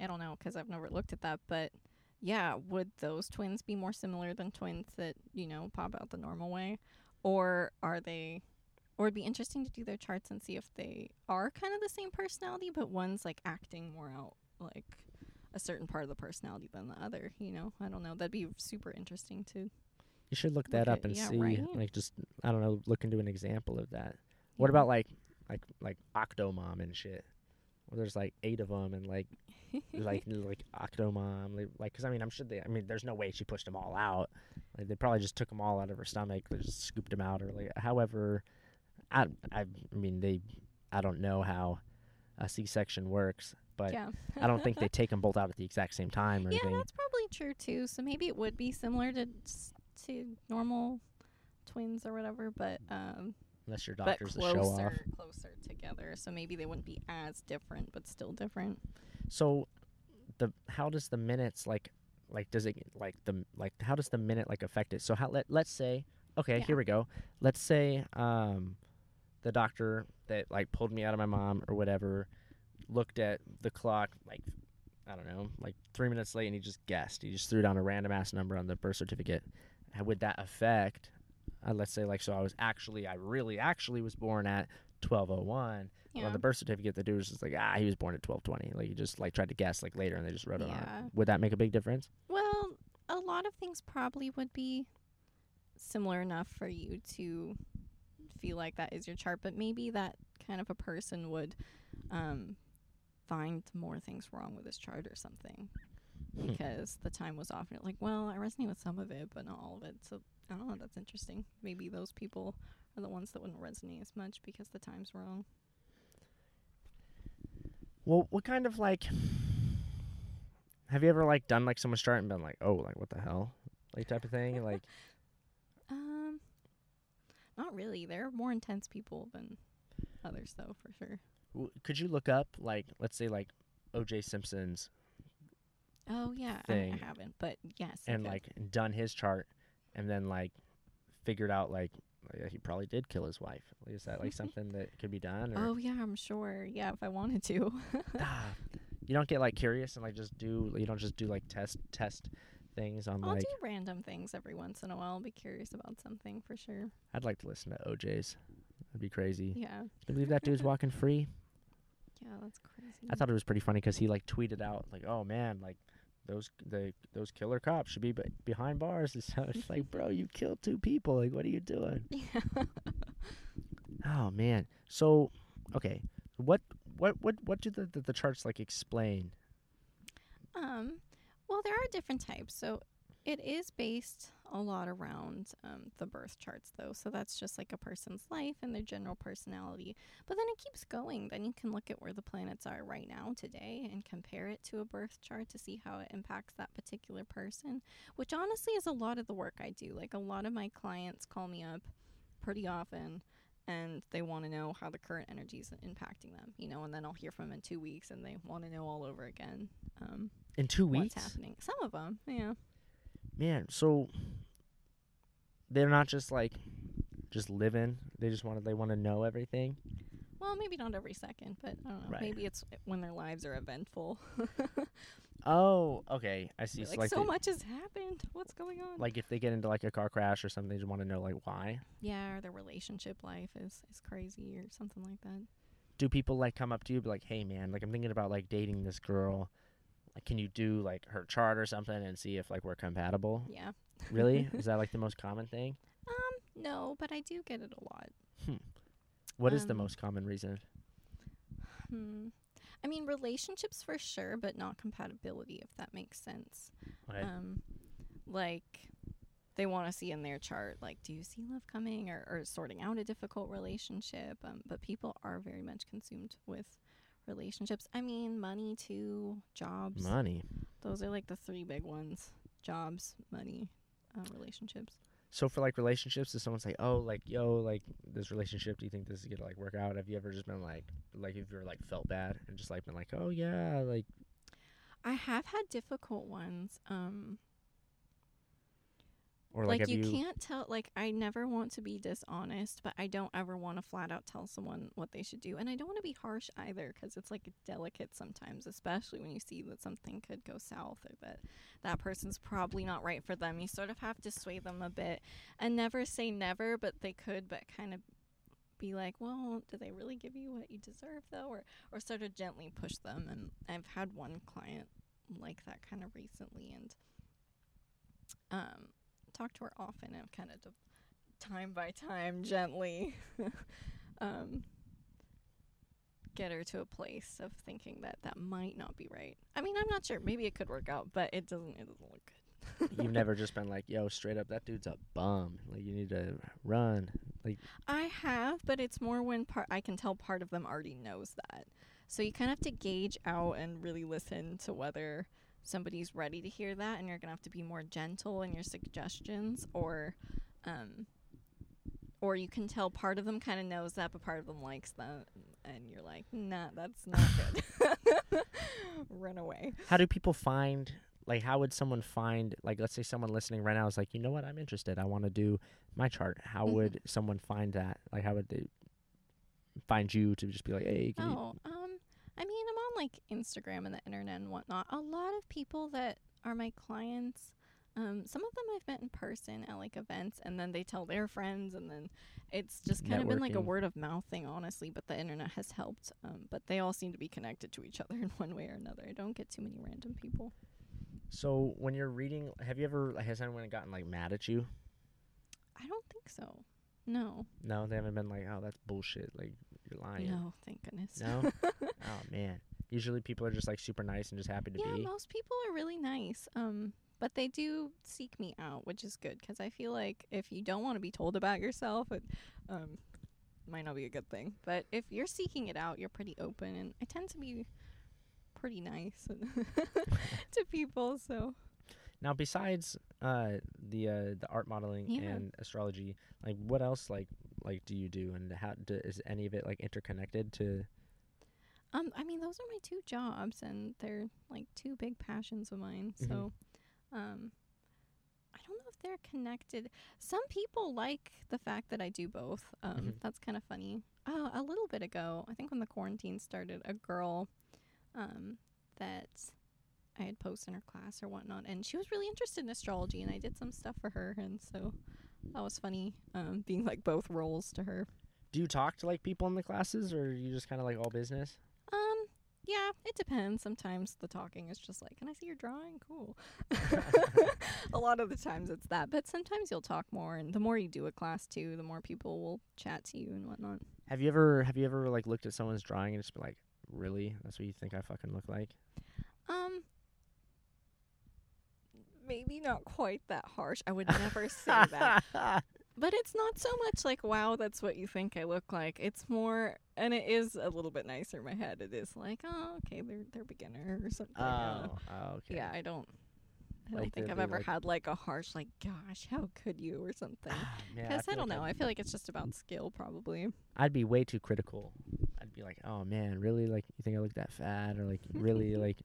I don't know because I've never looked at that, but yeah, would those twins be more similar than twins that you know pop out the normal way, or are they? Or it'd be interesting to do their charts and see if they are kind of the same personality, but one's like acting more out like a certain part of the personality than the other. You know, I don't know. That'd be super interesting too. You should look that Look up at- and yeah, see, right? like, just I don't know, look into an example of that. What about like, like, like Octomom and shit? Where there's like eight of them and like, like, like Octomom, like, like, cause I mean, I'm sure they, I mean, there's no way she pushed them all out. Like, they probably just took them all out of her stomach, they just scooped them out, or like, however, I, I, I mean, they, I don't know how a C-section works, but yeah. I don't think they take them both out at the exact same time or Yeah, anything. that's probably true too. So maybe it would be similar to to normal twins or whatever, but um, Unless your but doctor's a show off. closer closer together. So maybe they wouldn't be as different, but still different. So, the how does the minutes like like does it like the like how does the minute like affect it? So how let let's say okay Yeah. here we go. Let's say um the doctor that like pulled me out of my mom or whatever looked at the clock like I don't know like three minutes late and he just guessed. He just threw down a random ass number on the birth certificate. Would that affect? Uh, let's say like so I was actually I really actually was born at twelve oh one. On the birth certificate, the dude was just like, ah, he was born at twelve twenty. Like he just like tried to guess like later, and they just wrote it on. Yeah. it. Would that make a big difference? well, a lot of things probably would be similar enough for you to feel like that is your chart, but maybe that kind of a person would um, find more things wrong with his chart or something Hmm. because the time was off. And you're like, well, I resonate with some of it, but not all of it. So I don't know. That's interesting. Maybe those people are the ones that wouldn't resonate as much because the time's wrong. Well, what kind of like have you ever like done like someone's chart and been like, oh, like what the hell, like type of thing? Like, Um, not really. They're more intense people than others, though, for sure. Could you look up like let's say like O.J. Simpson's Oh yeah, I, I haven't, but yes. And like done his chart, and then like figured out like yeah, he probably did kill his wife. Is that like something that could be done? Or Oh yeah, I'm sure. Yeah, if I wanted to. ah, You don't get like curious and like just do. You don't just do like test test things on I'll like. do random things every once in a while. I'll be curious about something for sure. I'd like to listen to OJ's. That'd be crazy. Yeah. You believe that dude's walking free? Yeah, that's crazy. I thought it was pretty funny because he like tweeted out like, "Oh man, like those the those killer cops should be be- behind bars." And so it's like, bro, you killed two people. Like, what are you doing? Yeah. Oh man. So, okay, what what what what do the the, the charts like explain? Um, well, there are different types. So it is based a lot around um, the birth charts, though. So that's just like a person's life and their general personality. But then it keeps going. Then you can look at where the planets are right now today and compare it to a birth chart to see how it impacts that particular person, which honestly is a lot of the work I do. Like a lot of my clients call me up pretty often and they want to know how the current energy is impacting them, you know, and then I'll hear from them in two weeks and they want to know all over again. Um, In two weeks, what's happening. Some of them, yeah. Man. So they're not just like just living. They just want to. They want to know everything. Well, maybe not every second, but I don't know. Right. Maybe it's when their lives are eventful. Oh, okay. I see. So, like, like, so they- much has happened. What's going on? like if they get into like a car crash or something, they just want to know like why. yeah, or their relationship life is is crazy or something like that. Do people like come up to you be like, "Hey, man, like I'm thinking about like dating this girl. Like, can you do like her chart or something and see if like we're compatible?" Yeah. Really? Is that like the most common thing? Um, no, but I do get it a lot. What is the Um, most common reason? Hmm. I mean, relationships for sure, but not compatibility, if that makes sense. Okay. Um, like they want to see in their chart, like, do you see love coming or, or sorting out a difficult relationship? Um, but people are very much consumed with relationships. I mean, money too, jobs. Money. Those are like the three big ones: jobs, money, uh, relationships. So for like relationships, does someone say, "Oh, like yo, like this relationship? Do you think this is gonna like work out?" Have you ever just been like, like if you're like felt bad and just like been like, "Oh yeah, like I have had difficult ones. Um, or like, like, you, you, can't tell like i never want to be dishonest but i don't ever want to flat out tell someone what they should do and i don't want to be harsh either because it's like delicate sometimes especially when you see that something could go south or that that person's probably not right for them. You sort of have to sway them a bit and never say never but they could but kind of be like well do they really give you what you deserve though? or or sort of gently push them and i've had one client like that kind of recently and um talk to her often and kind of time by time gently um, get her to a place of thinking that that might not be right. I mean, I'm not sure. Maybe it could work out, but it doesn't. It doesn't look good. you've never just been like, "Yo, straight up, that dude's a bum. Like you need to run." Like, I have, but it's more when part I can tell part of them already knows that. So you kind of have to gauge out and really listen to whether somebody's ready to hear that, and you're gonna have to be more gentle in your suggestions, or, um, or you can tell part of them kind of knows that, but part of them likes that, and you're like, nah, that's not good. Run away. How do people find? Like, how would someone find? Like, let's say someone listening right now is like, "You know what? I'm interested. I want to do my chart." How Mhm. would someone find that? Like, how would they find you to just be like, "Hey, can you Oh, um, I mean, I'm on like Instagram and the internet and whatnot. A lot of people that are my clients, um, some of them I've met in person at like events, and then they tell their friends, and then it's just kind of been like a word of mouth thing, honestly. But the internet has helped. Um, but they all seem to be connected to each other in one way or another. I don't get too many random people. So when you're reading, have you ever has anyone gotten like mad at you? I don't think so. No, No, they haven't been like, "Oh, that's bullshit." Like you're lying. no, thank goodness. No? oh man. Usually people are just like super nice and just happy to yeah, be. Yeah, most people are really nice. Um, but they do seek me out, which is good because I feel like if you don't want to be told about yourself, it um, might not be a good thing. But if you're seeking it out, you're pretty open, and I tend to be pretty nice to people. So Now, besides uh, the uh, the art modeling Yeah. and astrology, like what else like like do you do, and how do, is any of it like interconnected to? Um, I mean, those are my two jobs, and they're like two big passions of mine. Mhm. So, um, I don't know if they're connected. Some people like the fact that I do both. Um, Mhm. that's kind of funny. Oh, a little bit ago, I think when the quarantine started, a girl, um, that I had posted in her class or whatnot, and she was really interested in astrology, and I did some stuff for her, and so that was funny, um, being like both roles to her. Do you talk to like people in the classes, or are you just kind of like all business? Yeah, it depends. Sometimes the talking is just like, "Can I see your drawing?" Cool. a lot of the times it's that, but sometimes you'll talk more, and the more you do a class too, the more people will chat to you and whatnot. Have you ever have you ever like looked at someone's drawing and just been like, really? That's what you think I fucking look like? Um, maybe not quite that harsh. I would never say that. But it's not so much like, wow, that's what you think I look like. It's more, and it is a little bit nicer in my head. It is like, oh, okay, they're they're beginner or something. oh, oh, okay. Yeah, I don't. I don't Like think I've ever like- had like a harsh, like, gosh, how could you or something. Ah, man, Because I, don't like know. I feel like it's just about skill, probably. I'd be way too critical. I'd be like, oh man, really? Like, you think I look that fat? Or like, really? like,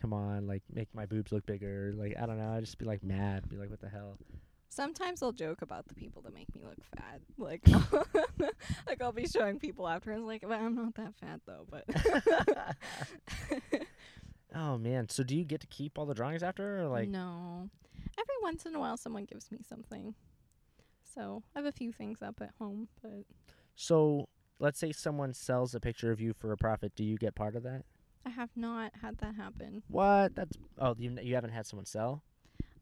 come on, like, make my boobs look bigger? Like, I don't know. I'd just be like mad. Be like, what the hell? Sometimes I'll joke about the people that make me look fat. Like, like I'll be showing people afterwards, like, well, I'm not that fat though. But oh man. So do you get to keep all the drawings after, or like? no, every once in a while someone gives me something. So I have a few things up at home, but So let's say someone sells a picture of you for a profit. Do you get part of that? I have not had that happen. What? That's oh, you you haven't had someone sell,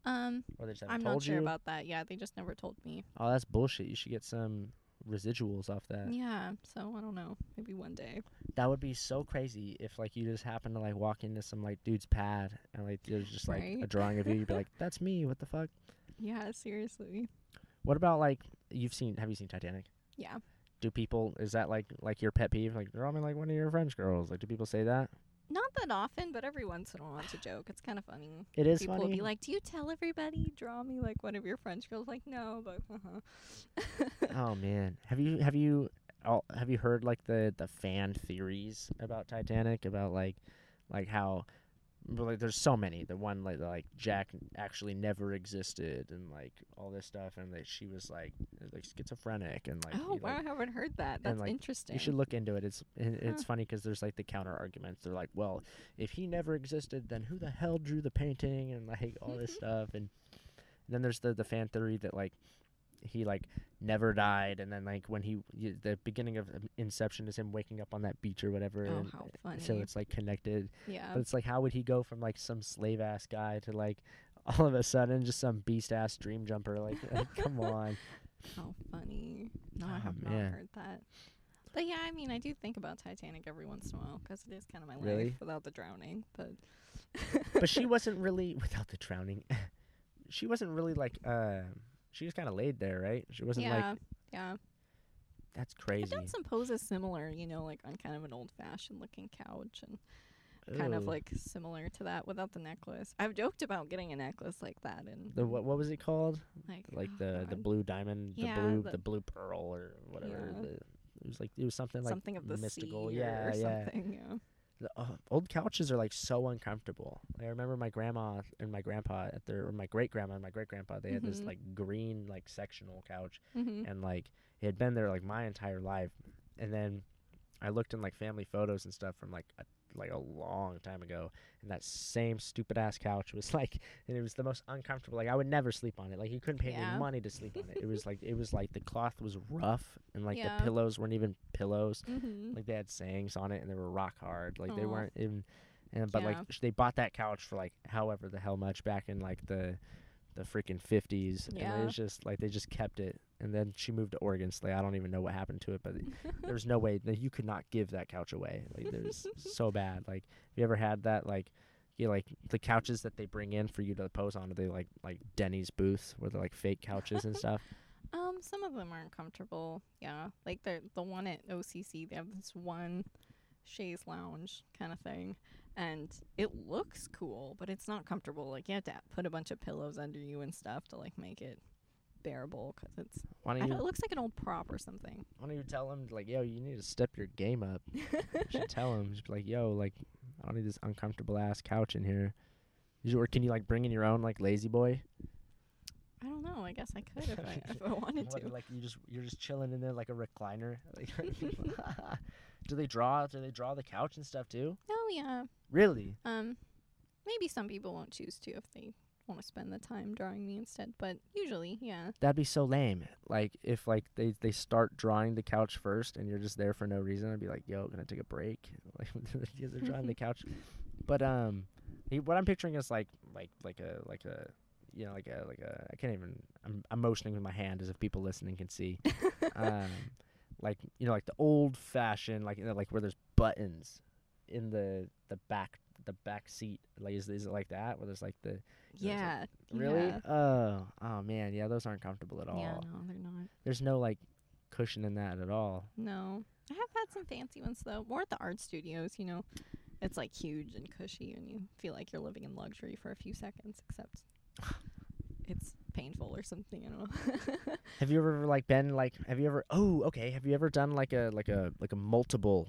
Um, or they just haven't I'm told not sure you? about that. Yeah, they just never told me. oh, that's bullshit. You should get some residuals off that. Yeah, so I don't know. Maybe one day. That would be so crazy if like you just happen to like walk into some like dude's pad and like there's just like a Right. drawing of you. You'd be like, "That's me. What the fuck?" Yeah, seriously. What about like you've seen? Have you seen Titanic? Yeah. Do people is that like like your pet peeve? Like draw me like one of your French girls. Like do people say that? Not that often, but every once in a while it's a joke. It's kind of funny. It is People funny. will be like, "Do you tell everybody draw me like one of your French girls?" Like, no, but uh-huh. oh man, have you have you all, have you heard like the the fan theories about Titanic about like like how like there's so many the one like like Jack actually never existed and like all this stuff and that she was like uh, like schizophrenic and like oh you, wow, like, I haven't heard that. That's like, interesting. you should look into it. It's it, it's Huh. funny because there's like the counter arguments. They're like, well, if he never existed, then who the hell drew the painting and like all this stuff and then there's the the fan theory that like he like never died and then like when he the beginning of um, Inception is him waking up on that beach or whatever. Oh, and, how uh, So it's like connected, yeah. but it's like how would he go from like some slave ass guy to like all of a sudden just some beast ass dream jumper? Like, like, come on. How funny. No, I Oh, have man. not heard that. But yeah, I mean, I do think about Titanic every once in a while because it is kind of my Really? life without the drowning. But but she wasn't really without the drowning. she wasn't really like uh she was kind of laid there, right? She wasn't yeah, like yeah. that's crazy. I've done some poses similar, you know, like on kind of an old-fashioned looking couch and kind of like similar to that without the necklace. I've joked about getting a necklace like that and the what what was it called? like Like oh the the blue diamond, Yeah, the blue the- the, blue pearl or whatever. Yeah. The, it was like it was something like something of the mystical. sea yeah, or yeah. something. Yeah. The, uh, old couches are like so uncomfortable. I remember my grandma and my grandpa at their or my great grandma and my great grandpa. They had this Mhm. like green like sectional couch Mm-hmm. and like it had been there like my entire life and then i looked in like family photos and stuff from like a, like a long time ago and that same stupid ass couch was like and it was the most uncomfortable like i would never sleep on it like you couldn't pay Yeah. me money to sleep on it it was like it was like the cloth was rough and like Yeah. the pillows weren't even pillows Mm-hmm. like they had sayings on it and they were rock hard like they weren't even and but like Yeah. sh- they bought that couch for like however the hell much back in like the the freaking 50s and Yeah. it was just like they just kept it and then she moved to Oregon so like, I don't even know what happened to it but there's no way that you could not give that couch away like there's so bad like have you ever had that like you know, like the couches that they bring in for you to pose on are they like like Denny's booths where they're like fake couches and stuff Um, some of them aren't comfortable. Yeah, like the the one at OCC, they have this one chaise lounge kind of thing, and it looks cool, but it's not comfortable. Like you have to put a bunch of pillows under you and stuff to like make it bearable 'cause it's. why don't don't, it looks like an old prop or something. why don't you tell him like yo you need to step your game up You should tell him. Just be like, yo, like, I don't need this uncomfortable ass couch in here. You- Or can you like bring in your own like lazy boy? I don't know. I guess I could if I if I wanted What, to. like you just you're just chilling in there like a recliner. Do they draw? Do they draw the couch and stuff too? Oh yeah. Really? Um, maybe some people won't choose to if they want to spend the time drawing me instead, but usually, yeah. That'd be so lame. Like if like they they start drawing the couch first and you're just there for no reason. I'd be like, yo, can I take a break? Like because they're drawing the couch. But um, he, what I'm picturing is like like like a like a you know like a like a I can't even I'm, I'm motioning with my hand as if people listening can see. um, like you know like the old fashioned like you know, like where there's buttons in the the back the back seat. Like is is it like that where there's like the Yeah. really Yeah. oh oh man yeah those aren't comfortable at all. Yeah, no, they're not. There's no like cushion in that at all. No. I have had some fancy ones though. More at the art studios, you know. It's like huge and cushy and you feel like you're living in luxury for a few seconds, except it's painful or something, I don't know. Have you ever like been like have you ever oh okay have you ever done like a like a like a multiple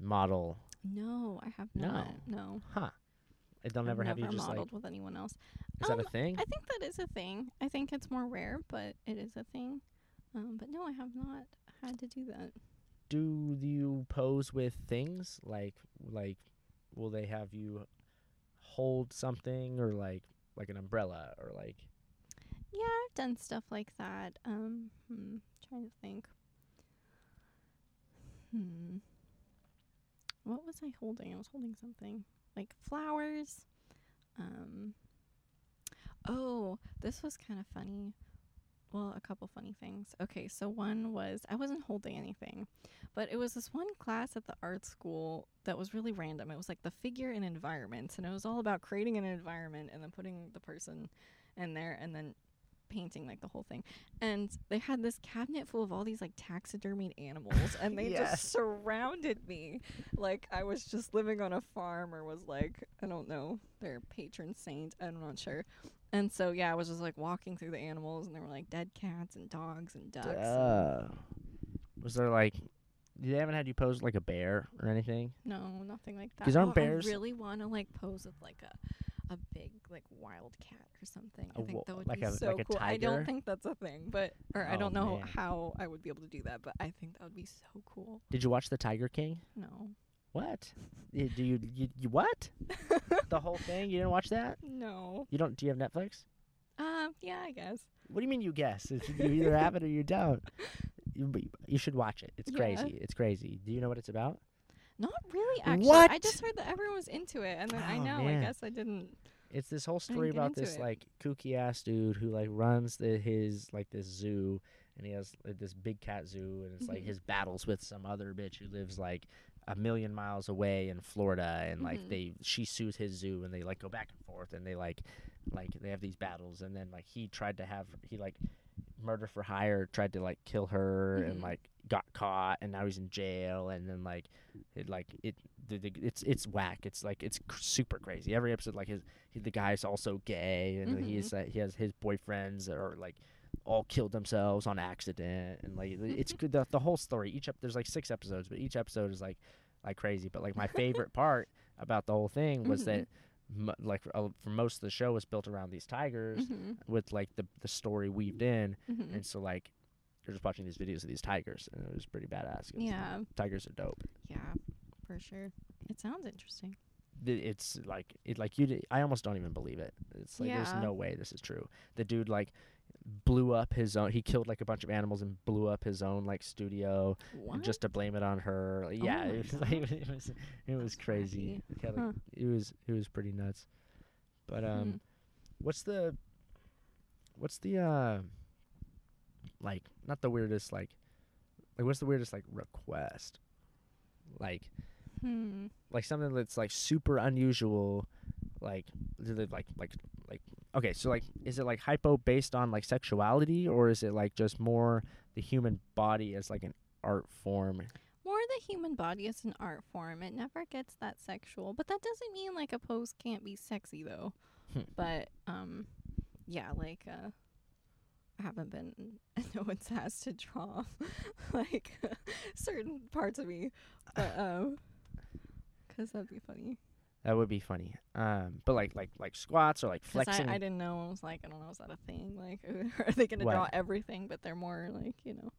model? No, I have not. No. Huh. They'll I've never have you just like modeled with anyone else. is that a Um, thing? I think that is a thing. I think it's more rare, but it is a thing. Um, but no, I have not had to do that. Do you pose with things like like will they have you hold something or like like an umbrella or like Yeah, I've done stuff like that. Um, hmm, trying to think. Hmm. What was I holding? I was holding something like flowers. Um. Oh, this was kind of funny. Well, a couple funny things. Okay, so one was I wasn't holding anything, but it was this one class at the art school that was really random. It was like the figure and environments, and it was all about creating an environment and then putting the person in there and then painting like the whole thing. And they had this cabinet full of all these like taxidermied animals and they Yes. just surrounded me like I was just living on a farm or was like I don't know, their patron saint, I'm not sure. And so yeah, I was just like walking through the animals and there were like dead cats and dogs and ducks. Was there like they haven't had you pose like a bear or anything? no, nothing like that. 'Cause aren't bears- I really want to like pose with like a a big like wild cat or something. I think that would like be a- so like cool. I don't think that's a thing, but or I Oh, don't know man. how I would be able to do that, but I think that would be so cool. Did you watch The Tiger King? No. What? Do you, you, you what? the whole thing? You didn't watch that? No. You don't? Do you have Netflix? Uh, yeah, I guess. What do you mean you guess? It's, you either have it or you don't. You, you should watch it. It's Yeah. crazy. It's crazy. Do you know what it's about? Not really, actually. I just heard that everyone was into it, and then I Oh, know. man. I guess I didn't. It's this whole story get about into this it. like kooky ass dude who like runs the his like this zoo and he has like, this big cat zoo and it's like Mhm. his battles with some other bitch who lives like a million miles away in Florida and like Mhm. they she sues his zoo and they like go back and forth and they like like they have these battles and then like he tried to have he like murder for hire tried to like kill her and Mhm. like got caught and now he's in jail and then like it like it the, the, it's it's whack it's like it's cr- super crazy every episode like his he, the guy's also gay and Mhm. he's uh, he has his boyfriends that are like all killed themselves on accident and like it's good the, the whole story each ep- there's like six episodes but each episode is like like crazy but like my favorite part about the whole thing was Mhm. that m- like uh, for most of the show was built around these tigers Mhm, with like the the story weaved in mhm. and so like you're just watching these videos of these tigers and it was pretty badass Yeah, tigers are dope yeah, for sure. It sounds interesting. th- it's like it like you i almost don't even believe it. It's like Yeah. there's no way this is true. The dude like blew up his own he killed like a bunch of animals and blew up his own like studio just to blame it on her. Like, Oh yeah, my it was like it was it was crazy. wacky. Yeah, like, Huh. It was it was pretty nuts. But um Hmm. what's the what's the uh like not the weirdest like like what's the weirdest like request? Like Hmm. like something that's like super unusual like is it like like like okay so like is it like hypo based on like sexuality or is it like just more the human body as like an art form More the human body as an art form. It never gets that sexual, but that doesn't mean like a pose can't be sexy though. Hmm. But um, yeah, like uh, I haven't been. No one's asked to draw like certain parts of me, but um, cause that'd be funny. That would be funny um but like like like squats or like flexing I, I didn't know. I was like, I don't know, is that a thing? Like, are they gonna What? draw everything? But they're more like, you know,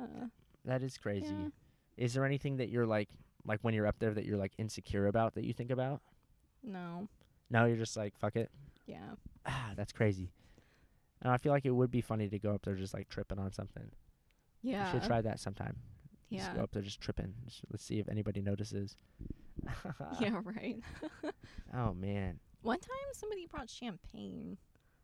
uh, that is crazy yeah. is there anything that you're like like when you're up there that you're like insecure about that you think about? No. No, you're just like fuck it. Yeah. Ah, that's crazy. And I feel like it would be funny to go up there just like tripping on something. Yeah. You should try that sometime. Just Yeah. go up there just tripping. Just, let's see if anybody notices. yeah. Right. Oh man. One time somebody brought champagne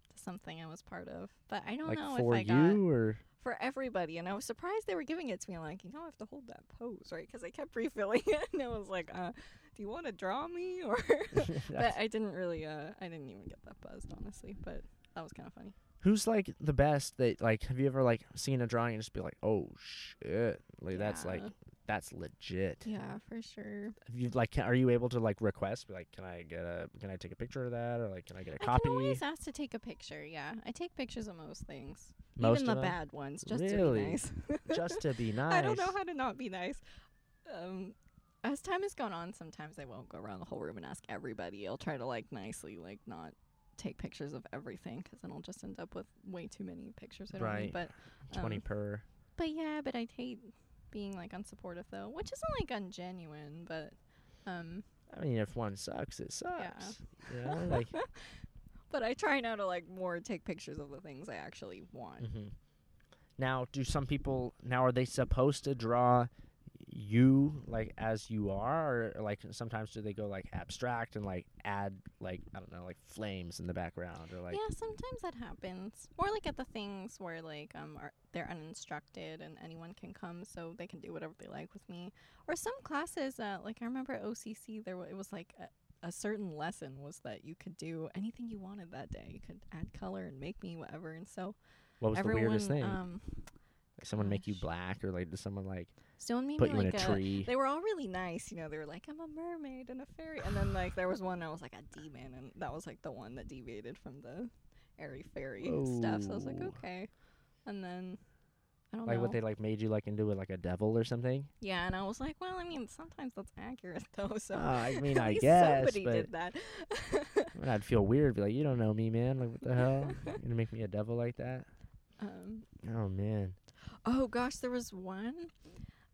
to something I was part of, but I don't like know if I got you or for everybody, and I was surprised they were giving it to me. Like, you know, I have to hold that pose, right? Because I kept refilling it, and I was like, uh, do you want to draw me or? but I didn't really, uh, I didn't even get that buzzed, honestly. But that was kind of funny. Who's like the best that like have you ever like seen a drawing and just be like, "Oh shit." Like that's like Yeah. That's legit. Yeah, for sure. You like can, are you able to like request like, "Can I get a can I take a picture of that?" or like, "Can I get a I copy?" I always ask to take a picture. Yeah, I take pictures of most things, Most even the them? bad ones, just to be nice. just to be nice. I don't know how to not be nice. Um, as time has gone on, sometimes I won't go around the whole room and ask everybody. I'll try to like nicely, like not take pictures of everything 'cause then I'll just end up with way too many pictures. I don't Right. need. But 20 um, per. but yeah, but I hate being like unsupportive though, which isn't like ungenuine, but um, I mean, if one sucks, it sucks. You know, like but I try now to like more take pictures of the things I actually want. mhm. Now, do some people now are they supposed to draw you like as you are or like sometimes do they go like abstract and like add like I don't know, like flames in the background or like yeah, sometimes that happens. Or like at the things where like um are, they're uninstructed and anyone can come, so they can do whatever they like with me. Or some classes, uh, like I remember at OCC, there wa it was like a, a certain lesson was that you could do anything you wanted that day. You could add color and make me whatever, and so what was everyone the weirdest thing? um like someone make you black or like does someone like someone made put me you like in a tree? They were all really nice, you know. They were like, "I'm a mermaid and a fairy," and then like there was one that was like a demon, and that was like the one that deviated from the airy fairy stuff. So I was like, okay. And then I don't know. like know. what they like made you like into it like a devil or something? yeah, and I was like, well, I mean, sometimes that's accurate though. So Uh, I mean, I guess, somebody did that. I I'd feel weird. Be like, you don't know me, man. Like, what the hell? You gonna make me a devil like that? um, Oh man. Oh gosh, there was one.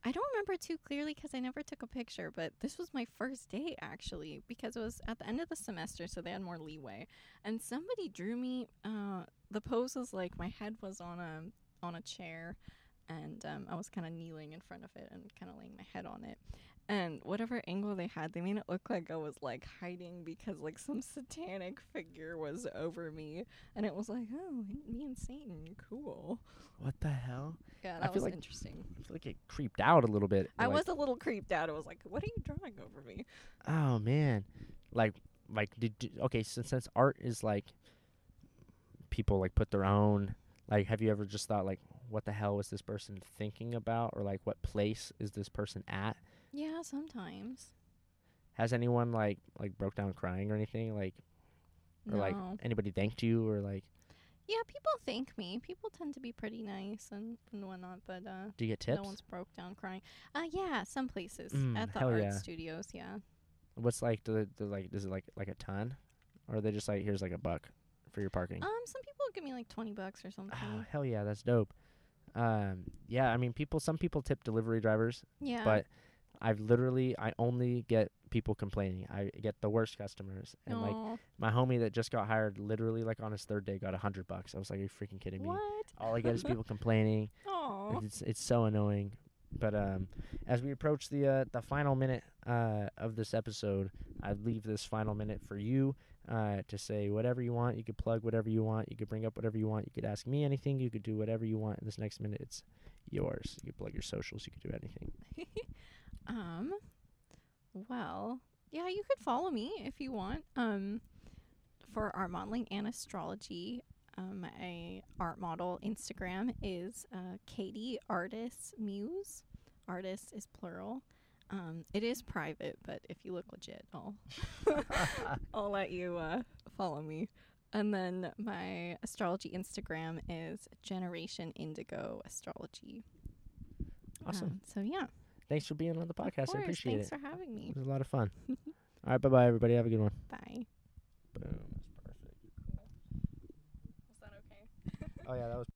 I don't remember too clearly because I never took a picture, but this was my first day actually because it was at the end of the semester, so they had more leeway. And somebody drew me. Uh, the pose was like my head was on a on a chair, and um, I was kind of kneeling in front of it and kind of laying my head on it. And whatever angle they had, they made it look like I was like hiding because like some satanic figure was over me, and it was like, oh, me and Satan, cool. What the hell? Yeah, that feel was like- interesting. I feel like it creeped out a little bit. I like, was a little creeped out. I was like, "What are you drawing over me?" Oh man. Like, like did, did okay? So since art is like, people like put their own. Like, have you ever just thought like, what the hell was this person thinking about, or like, what place is this person at? Yeah, sometimes. Has anyone like like broke down crying or anything? Like, or no. like anybody thanked you or like, yeah, people thank me. People tend to be pretty nice and, and whatnot, but uh, do you get tips? no one's broke down crying. Uh, yeah, some places Mm, at the art yeah. studios. Yeah. What's like the the like is it like like a ton, or are they just like here's like a buck for your parking? Um, some people give me like twenty bucks or something. Oh hell yeah, that's dope. Um, yeah, I mean people. Some people tip delivery drivers, yeah. but I've literally I only get people complaining. I get the worst customers, and like my homie that just got hired, literally like on his third day, got a hundred bucks. I was like, are you freaking kidding me? what? All I get is people complaining. Like, It's it's so annoying. But um, as we approach the uh, the final minute uh, of this episode, I leave this final minute for you uh, to say whatever you want. You could plug whatever you want. You could bring up whatever you want. You could ask me anything. You could do whatever you want. This next minute, it's yours. You could plug your socials. You could do anything. Um, well, yeah, you could follow me if you want. Um, for art modeling and astrology, um, my art model Instagram is uh, Katie Artist Muse. Artist is plural. Um, it is private, but if you look legit, I'll I'll let you uh, follow me. And then my astrology Instagram is Generation Indigo Astrology. Awesome. Um, so yeah. Thanks for being on the Of podcast. I appreciate Thanks it. Thanks for having me. It was a lot of fun. All right. Bye bye, everybody. Have a good one. Bye. Boom. That's perfect. Was that okay? Oh yeah, that was.